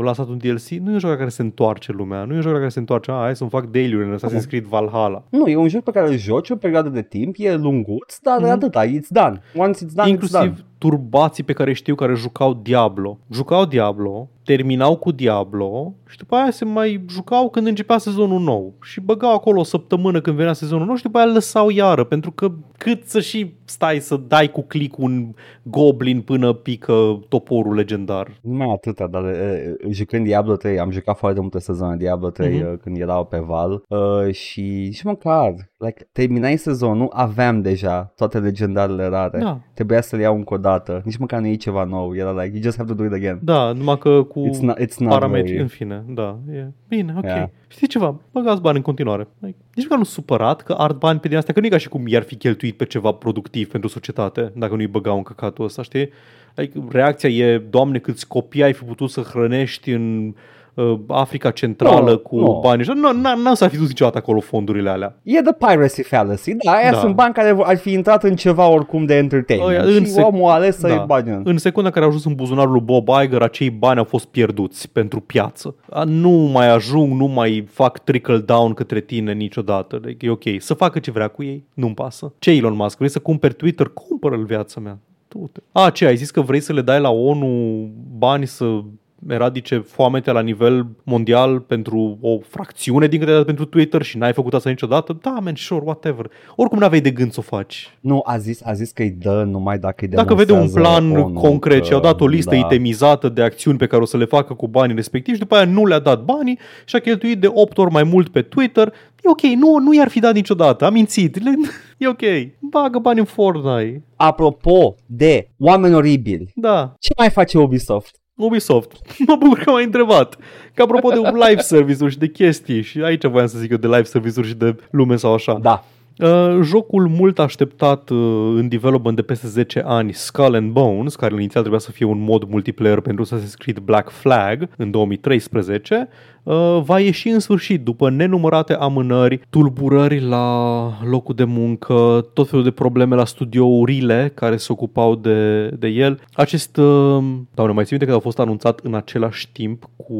lansat un DLC, nu e un joc la care se întoarce lumea, nu e un joc la care se întoarce, a, hai să-mi fac daily-uri în Assassin's Creed Valhalla. Nu, e un joc pe care îl joci o perioadă de timp, e lunguț, dar Mhm. mm-hmm. atâta, it's done. Once it's done, it's done. Inclusiv turbații pe care știu care jucau Diablo. Jucau Diablo, terminau cu Diablo și după aia se mai jucau când începea sezonul nou. Și băgau acolo o săptămână când venea sezonul nou și după aia îl lăsau iară, pentru că cât să și stai să dai cu click un goblin până pică toporul legendar. Nu mai atâta, dar uh, jucând Diablo 3, am jucat foarte multe sezoane Diablo 3 Mhm. mm-hmm. uh, când erau pe Val uh, și și măcar, like, terminai sezonul, aveam deja toate legendarele rare. Da. Trebuia să le iau încă o dată, nici măcar nu e ceva nou, era like, you just have to do it again. Da, numai că cu It's not, it's not parametri, very- în fine, da, e bine, ok. Yeah. Știi ceva, băgați bani în continuare. Like, nici măcar nu supărat că ard bani pe din astea, că nu e ca și cum i-ar fi cheltuit pe ceva productiv pentru societate, dacă nu-i băgau în căcatul ăsta, știi? Like, reacția e, doamne, câți copii ai fi putut să hrănești în uh, Africa Centrală Nu, cu nu. bani. Nu, nu, nu s-ar fi dus niciodată acolo fondurile alea. E the piracy fallacy, da, aia Da. sunt bani care ar fi intrat în ceva oricum de entertainment Ăia, și în sec- omul a ales să da. i bani în. În secunda care au ajuns în buzunarul lui Bob Iger, acei bani au fost pierduți pentru piață. A, Nu mai ajung, nu mai fac trickle down către tine niciodată. Like, e ok. Să facă ce vrea cu ei, nu-mi pasă. Ce Elon Musk? Vrei să cumperi Twitter? Cumpără-l viața mea. Du-te. A, ce, ai zis că vrei să le dai la ONU bani să eradice foametea la nivel mondial pentru o fracțiune din câte ai dat pentru Twitter și n-ai făcut asta niciodată? Da, man, sure, whatever. Oricum n-aveai de gând să o faci. Nu, a zis, a zis că îi dă numai dacă îi Dacă vede un demonstrează plan ONU concret că- și au dat o listă da. itemizată de acțiuni pe care o să le facă cu banii respectivi și după aia nu le-a dat banii și a cheltuit de 8 ori mai mult pe Twitter, e ok, nu, nu i-ar fi dat niciodată, a mințit, Le- e ok, bagă bani în Fortnite. Apropo de oameni oribili, Da, ce mai face Ubisoft? Ubisoft. Mă bucur că m-ai întrebat. Că apropo de live service-uri și de chestii, și aici voiam să zic eu de live service-uri și de lume sau așa. Da, Uh, jocul mult așteptat uh, în development de peste 10 ani, Skull and Bones, care inițial trebuia să fie un mod multiplayer pentru Assassin's Creed Black Flag în 2013, uh, va ieși în sfârșit după nenumărate amânări, tulburări la locul de muncă, tot felul de probleme la studiourile care se ocupau de, de el. Acest, uh, doamne, mai țin minte că a fost anunțat în același timp cu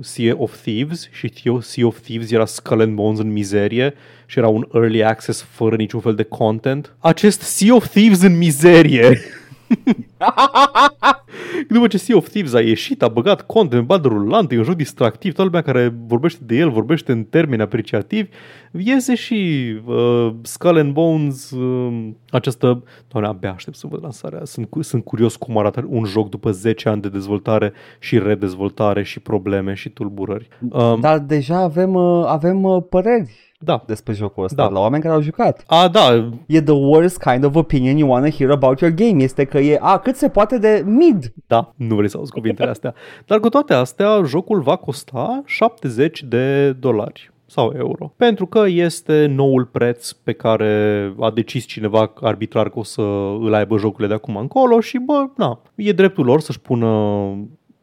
Sea of Thieves și Sea of Thieves era Skull and Bones în mizerie și era un early access fără niciun fel de content. Acest Sea of Thieves în mizerie. După ce Sea of Thieves a ieșit, a băgat content în bandă rulantă, e un joc distractiv, toată lumea care vorbește de el vorbește în termeni apreciativi, iese și uh, Skull and Bones, uh, această... Doamne, abia aștept să văd lansarea. Sunt, cu- sunt curios cum arată un joc după 10 ani de dezvoltare și redezvoltare și probleme și tulburări. Um, dar deja avem, uh, avem uh, păreri da. despre jocul ăsta Da. la oameni care au jucat. A, da, E the worst kind of opinion you want to hear about your game. Este că e a, cât se poate de mid. Da, nu vrei să auzi cuvintele astea. Dar cu toate astea, jocul va costa 70 de dolari sau euro. Pentru că este noul preț pe care a decis cineva arbitrar că o să îl aibă jocurile de acum încolo și bă, na, e dreptul lor să-și pună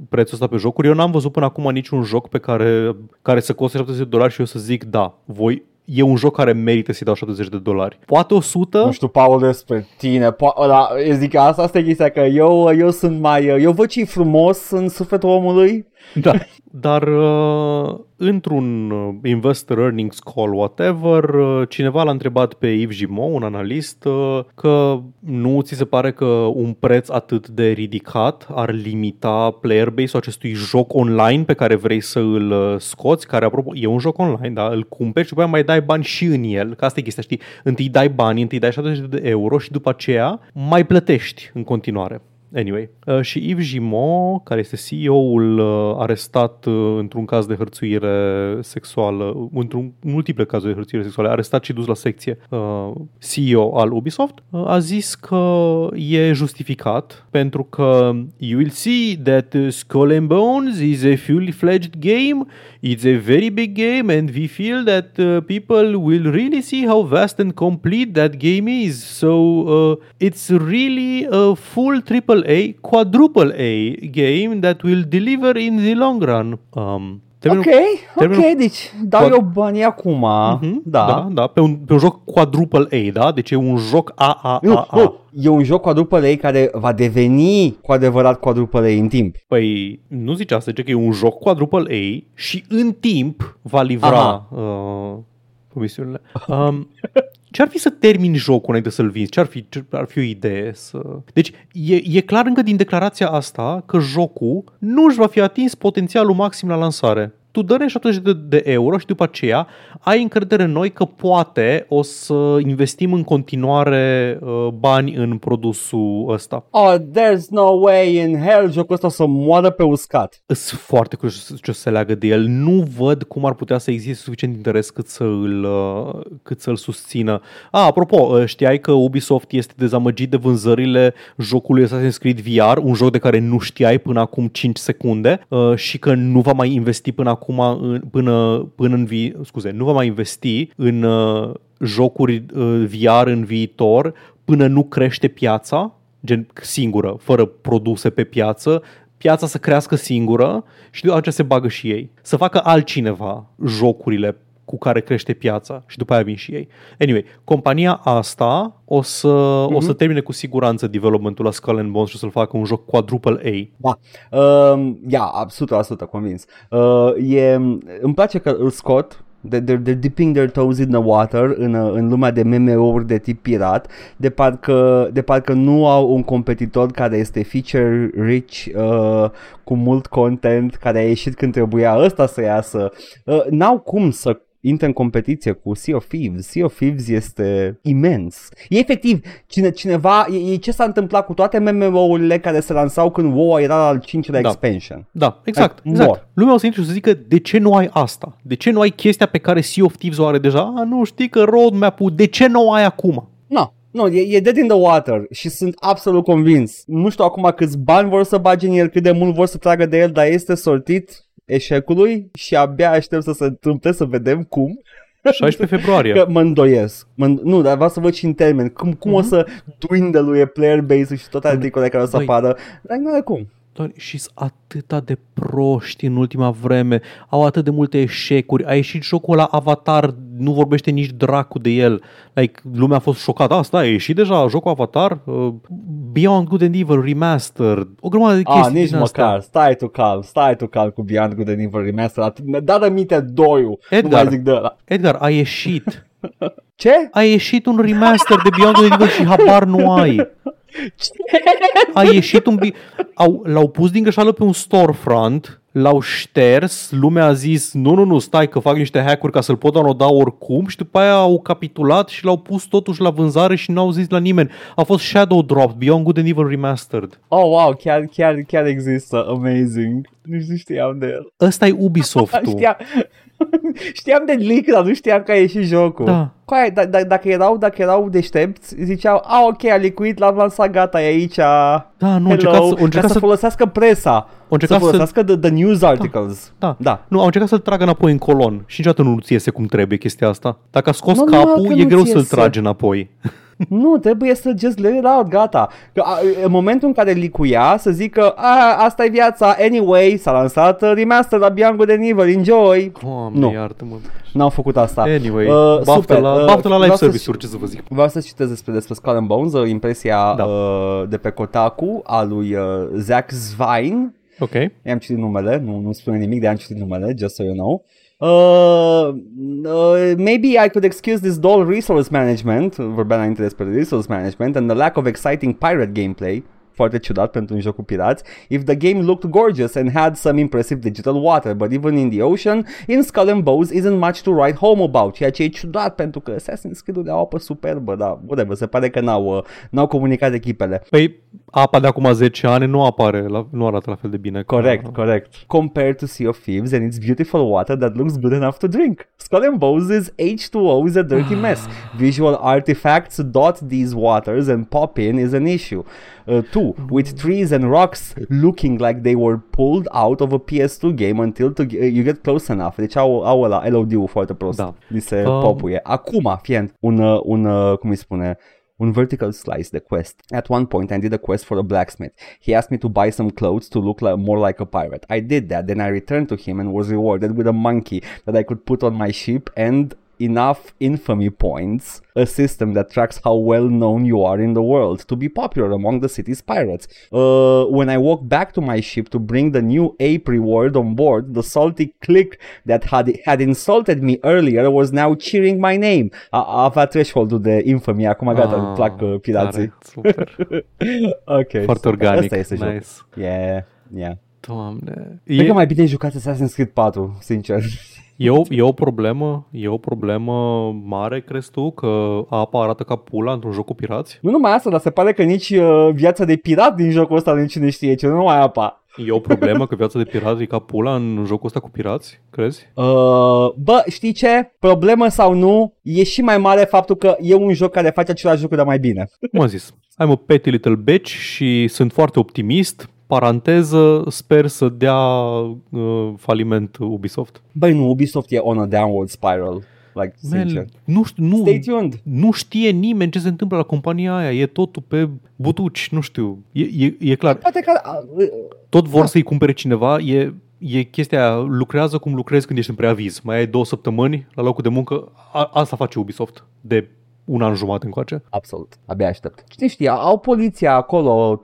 prețul ăsta pe jocuri. Eu n-am văzut până acum niciun joc pe care, care să coste 70 de dolari și eu să zic da, voi e un joc care merită să-i dau 70 de dolari. Poate 100, Nu știu, Paul, despre tine. Po- ăla, eu zic că asta, asta e chestia, că eu, eu sunt mai... Eu văd ce frumos în sufletul omului. Da. Dar uh, într-un uh, investor earnings call, whatever, uh, cineva l-a întrebat pe Yves Gimon, un analist, uh, că nu ți se pare că un preț atât de ridicat ar limita player base-ul acestui joc online pe care vrei să îl uh, scoți, care, apropo, e un joc online, da? Îl cumperi și după aia mai dai bani și în el, că asta e chestia, știi? Întâi dai bani, întâi dai 70 de euro și după aceea mai plătești în continuare. Anyway. Uh, și Yves Gimont, care este CEO-ul uh, arestat uh, într-un caz de hărțuire sexuală, într-un multiple cazuri de hărțuire sexuală, arestat și dus la secție, uh, CEO al Ubisoft, uh, a zis că e justificat pentru că you will see that uh, Skull and Bones is a fully fledged game, it's a very big game and we feel that uh, people will really see how vast and complete that game is. So uh, it's really a full AAA, quadruple A game that will deliver in the long run. Um, termenul- Ok, termenul- ok, deci dau Quad- eu banii acum. Mhm, Da. da, da pe, un, pe un joc quadruple A, da? Deci e un joc AAA. Nu, nu, e un joc quadruple A care va deveni cu adevărat quadruple A în timp. Păi nu zice asta, zice că e un joc quadruple A și în timp va livra Aha. uh, promisiunile. Um, ce ar fi să termini jocul înainte să-l vinzi? Ce ar fi, ce ar fi o idee? Să... Deci e, e clar încă din declarația asta că jocul nu își va fi atins potențialul maxim la lansare. Tu dă 70 de, de euro și după aceea ai încredere în noi că poate o să investim în continuare uh, bani în produsul ăsta. Oh, there's no way in hell jocul ăsta o să moară pe uscat. Sunt foarte curios ce o să se leagă de el. Nu văd cum ar putea să existe suficient interes cât, să îl, uh, cât să-l susțină. A, apropo, uh, știai că Ubisoft este dezamăgit de vânzările jocului Assassin's Creed VR, un joc de care nu știai până acum 5 secunde uh, și că nu va mai investi până acum, în, până, până în vi- scuze, nu va mai investi în uh, jocuri uh, VR în viitor până nu crește piața, gen singură, fără produse pe piață, piața să crească singură și după aceea se bagă și ei. Să facă altcineva jocurile cu care crește piața și după aia vin și ei. Anyway, compania asta o să, mm-hmm. o să termine cu siguranță developmentul la Skull and Bones și o să-l facă un joc quadruple A. Da, uh, ia, 100% convins. Uh, e, îmi place că îl scot, de, de, de dipping their toes in the water în, uh, în lumea de MMO-uri de tip pirat, de parcă, de parcă nu au un competitor care este feature rich, uh, cu mult content, care a ieșit când trebuia ăsta să iasă. Uh, n-au cum să intre în competiție cu Sea of Thieves. Sea of Thieves este imens. E efectiv, cine, cineva, e, e ce s-a întâmplat cu toate MMO-urile care se lansau când WoW era al cincilea Da. expansion. Da, exact. Like, exact. more. Lumea o să intre și o să zică de ce nu ai asta? De ce nu ai chestia pe care Sea of Thieves o are deja? A, nu știi că roadmap-ul, de ce nu o ai acum? Nu, nu, e, e dead in the water și sunt absolut convins. Nu știu acum câți bani vor să bage în el, cât de mult vor să tragă de el, dar este sortit eșecului și abia aștept să se întâmple să vedem cum. 16 februarie. Că mă îndoiesc. Mă, înd- nu, dar vreau să văd și în termen. Cum, cum o să dwindle player base și toate articolele care o să Băi. apară. Dar nu are cum. Doar și sunt atâta de proști în ultima vreme, au atât de multe eșecuri, a ieșit jocul la Avatar, nu vorbește nici dracu de el. Like, lumea a fost șocată, asta a ieșit deja jocul Avatar, uh, Beyond Good and Evil Remastered, o grămadă de chestii Ah, nici din măcar. astea. Stai tu calm, stai tu calm cu Beyond Good and Evil Remastered. Atât- Da, da, minte doiul. Nu Edgar. mai zic de ăla. Edgar, a ieșit. Ce? A ieșit un remaster de Beyond Good and Evil și habar nu ai. A ieșit un... Bi- au, l-au pus din greșeală pe un storefront, l-au șters, lumea a zis nu, nu, nu, stai că fac niște hack-uri ca să-l pot downloada oricum și după aia au capitulat și l-au pus totuși la vânzare și n-au zis la nimeni. A fost Shadow Drop, Beyond Good and Evil Remastered. Oh, wow, chiar, chiar, chiar există. Amazing. Nici nu știam de el. Ăsta e Ubisoft-ul. Știam, știam de leak, dar nu știam că a ieșit jocul. Da. Coaie, d- d- dacă, erau, dacă erau deștepți, ziceau, a, ok, a licuit, l-am lansat, gata, e aici. Da, nu, Hello, au încercat să, au ca încercat să, să, folosească presa. încercat să să- folosească the, the news articles. da, da. Nu, au încercat să-l tragă înapoi în colon și niciodată nu ți țiese cum trebuie chestia asta. Dacă a scos Nu, numai capul, că e nu-ți greu să-l țiese. tragi înapoi. Nu, trebuie să just let it out, gata. Că, a, în momentul în care licuia, să zică, a, asta e viața, anyway, s-a lansat uh, remaster la Beyond Good and Evil, enjoy. Doamne, Nu. iartă-mă. N-au făcut asta. Anyway, Uh, baftă, super, la, uh, baftă la live vreau să- service-uri, ce să vă zic. Vreau să citesc despre, despre Skull and Bones, uh, impresia Da. uh, de pe Kotaku a lui uh, Zach Zwein. Ok. I-am citit numele, nu, nu spune nimic, de am citit numele, just so you know. Uh, uh, maybe I could excuse this dull resource management, vorbea înainte despre resource management, and the lack of exciting pirate gameplay foarte ciudat pentru un joc cu pirați. If the game looked gorgeous and had some impressive digital water, but even in the ocean, in Skull and Bones isn't much to write home about, ceea ce e ciudat pentru că Assassin's Creed-ul au apă superbă, dar whatever, se pare că n-au, uh, n-au comunicat echipele. Păi apa de acum 10 ani nu apare, la, nu arată la fel de bine. Corect, ca... corect. Compared to Sea of Thieves and its beautiful water that looks good enough to drink. Skull and Bones' H2O is a dirty mess. Visual artifacts dot these waters and pop in is an issue. Uh, two, with trees and rocks looking like they were pulled out of a PS2 game until to, uh, you get close enough. Deci au, au ăla LOD-ul foarte prost. Da. Li se Um. popuie. Acum, fiind un, uh, un uh, cum îi spune, un vertical slice de quest. At one point, I did a quest for a blacksmith. He asked me to buy some clothes to look like, more like a pirate. I did that, then I returned to him and was rewarded with a monkey that I could put on my ship and enough infamy points, a system that tracks how well known you are in the world to be popular among the city's pirates. Uh, when I walked back to my ship to bring the new ape reward on board, the salty click that had, had insulted me earlier was now cheering my name. A, a avea threshold-ul de infamy, acum gata, îmi plac uh, pirații. Ah, tare, super. ok. Foarte super. organic. Asta este nice. jocul. Yeah, yeah. Doamne. Cred E, că mai bine jucați Assassin's Creed 4, sincer. E, o, e o problemă, e o problemă mare, crezi tu, că apa arată ca pula într-un joc cu pirați? Nu numai asta, dar se pare că nici uh, viața de pirat din jocul ăsta nici nu știe ce, nu numai apa. E o problemă că viața de pirat e ca pula în jocul ăsta cu pirați, crezi? Uh, bă, știi ce? Problemă sau nu, e și mai mare faptul că e un joc care face același lucru, dar mai bine. Cum am zis? I'm a petty little bitch și sunt foarte optimist. Paranteză, sper să dea uh, faliment Ubisoft. Băi, nu, Ubisoft e on a downward spiral. Like, sincer. Man, nu, știu, nu, Stay tuned. nu știe nimeni ce se întâmplă la compania aia. E totul pe butuci, nu știu. E, e, e clar, Poate că... Uh, tot vor să-i cumpere cineva. E, e chestia aia, lucrează cum lucrezi când ești în preaviz. Mai ai două săptămâni la locul de muncă. A, asta face Ubisoft de un an jumate încoace. absolut, abia aștept. Cine știe, au poliția acolo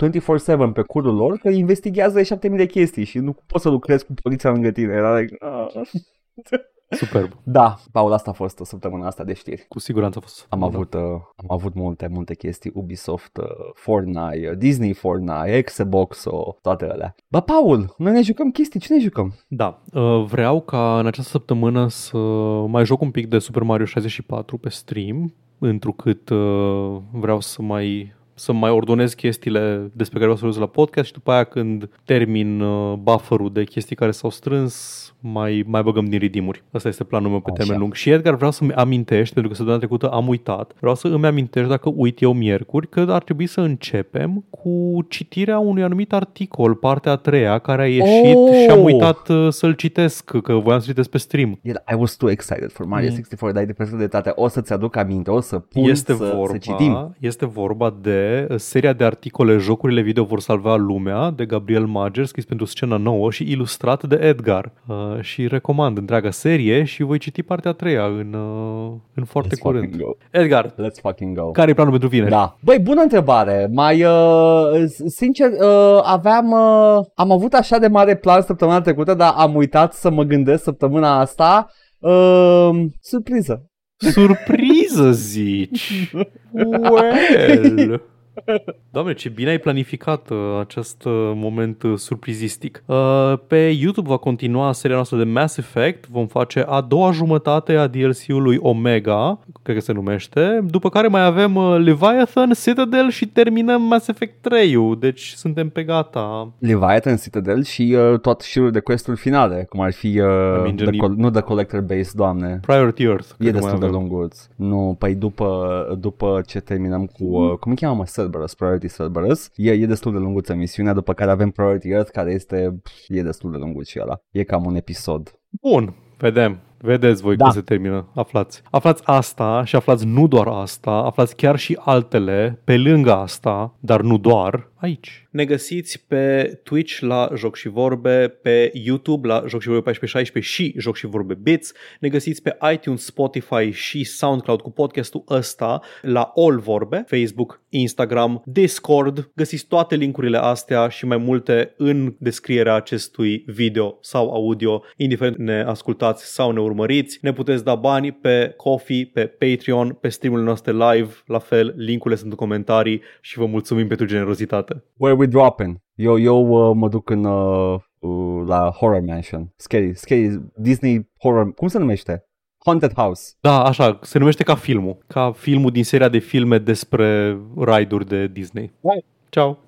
24-7 pe curul lor că investigează 7000 de chestii și nu poți să lucrezi cu poliția lângă tine. Era like, uh. Superb. Da, Paul, asta a fost săptămâna asta de știri. Cu siguranță a fost. Am avut, uh, am avut multe, multe chestii, Ubisoft, uh, Fortnite, uh, Disney Fortnite, Xbox, uh, toate alea. Bă, Paul, noi ne jucăm chestii, ce ne jucăm? Da, uh, vreau ca în această săptămână să mai joc un pic de Super Mario 64 pe stream, întrucât uh, vreau să mai să mai ordonez chestiile despre care vreau să vorbesc la podcast și după aia când termin uh, buffer-ul de chestii care s-au strâns, mai, mai băgăm din redeem-uri. Asta este planul meu pe Așa. termen lung. Și Edgar vreau să-mi amintești, pentru că săptămâna trecută am uitat, vreau să îmi amintești dacă uit eu miercuri că ar trebui să începem cu citirea unui anumit articol, partea a treia, care a ieșit Oh! și am uitat uh, să-l citesc, că voiam să citesc pe stream. Yeah, I was too excited for Mario Mm. 64, dar ai de perfectă dreptate. O să-ți aduc aminte, o să pun Este să, vorba, să citim. este vorba de uh, seria de articole Jocurile video vor salva lumea de Gabriel Mager, scris pentru scena nouă și ilustrat de Edgar. Uh, și recomand întreaga serie și voi citi partea a treia în, uh, în foarte Let's curând. fucking go. Edgar, Let's fucking go. care e planul pentru vineri? Da. Băi, bună întrebare. Mai, uh, sincer, uh, aveam, uh, am avut așa de mare plan săptămâna trecută, dar am uitat să mă gândesc săptămâna asta. Uh, surpriză. Surpriză, zici! Well! Doamne, ce bine ai planificat uh, acest uh, moment uh, surprizistic. Uh, pe YouTube va continua seria noastră de Mass Effect. Vom face a doua jumătate a DLC-ului Omega, cred că se numește, după care mai avem uh, Leviathan, Citadel și terminăm Mass Effect 3-ul. Deci suntem pe gata. Leviathan Citadel și uh, tot șirul de quest-uri finale, cum ar fi, uh, mean, the gen- col- nu The Collector Base, doamne. Priority Earth. E cred că mai destul de avem. lunguț. Nu, păi după, după ce terminăm cu, uh, cum îi cheamă, mă, Cerberus, Priority Cerberus, e, e destul de lunguță misiunea, după care avem Priority Earth, care este, pf, e destul de lunguț și ăla. E cam un episod. Bun, vedem. Vedeți voi Da. cum se termină. Aflați. Aflați asta și aflați nu doar asta, aflați chiar și altele pe lângă asta, dar nu doar aici. Ne găsiți pe Twitch la Joc și Vorbe, pe YouTube la Joc și Vorbe 1416 și Joc și Vorbe Bits. Ne găsiți pe iTunes, Spotify și SoundCloud cu podcastul ăsta la All Vorbe, Facebook, Instagram, Discord. Găsiți toate linkurile astea și mai multe în descrierea acestui video sau audio, indiferent ne ascultați sau ne urmăriți. Ne puteți da bani pe Coffee, pe Patreon, pe streamurile noastre live, la fel, linkurile sunt în comentarii și vă mulțumim pentru generozitate. Where we dropping? Eu, eu uh, mă duc în, uh, uh, la Horror Mansion. Scary, scary, Disney Horror, cum se numește? Haunted House. Da, așa, se numește ca filmul. Ca filmul din seria de filme despre ride-uri de Disney. Right. Ciao!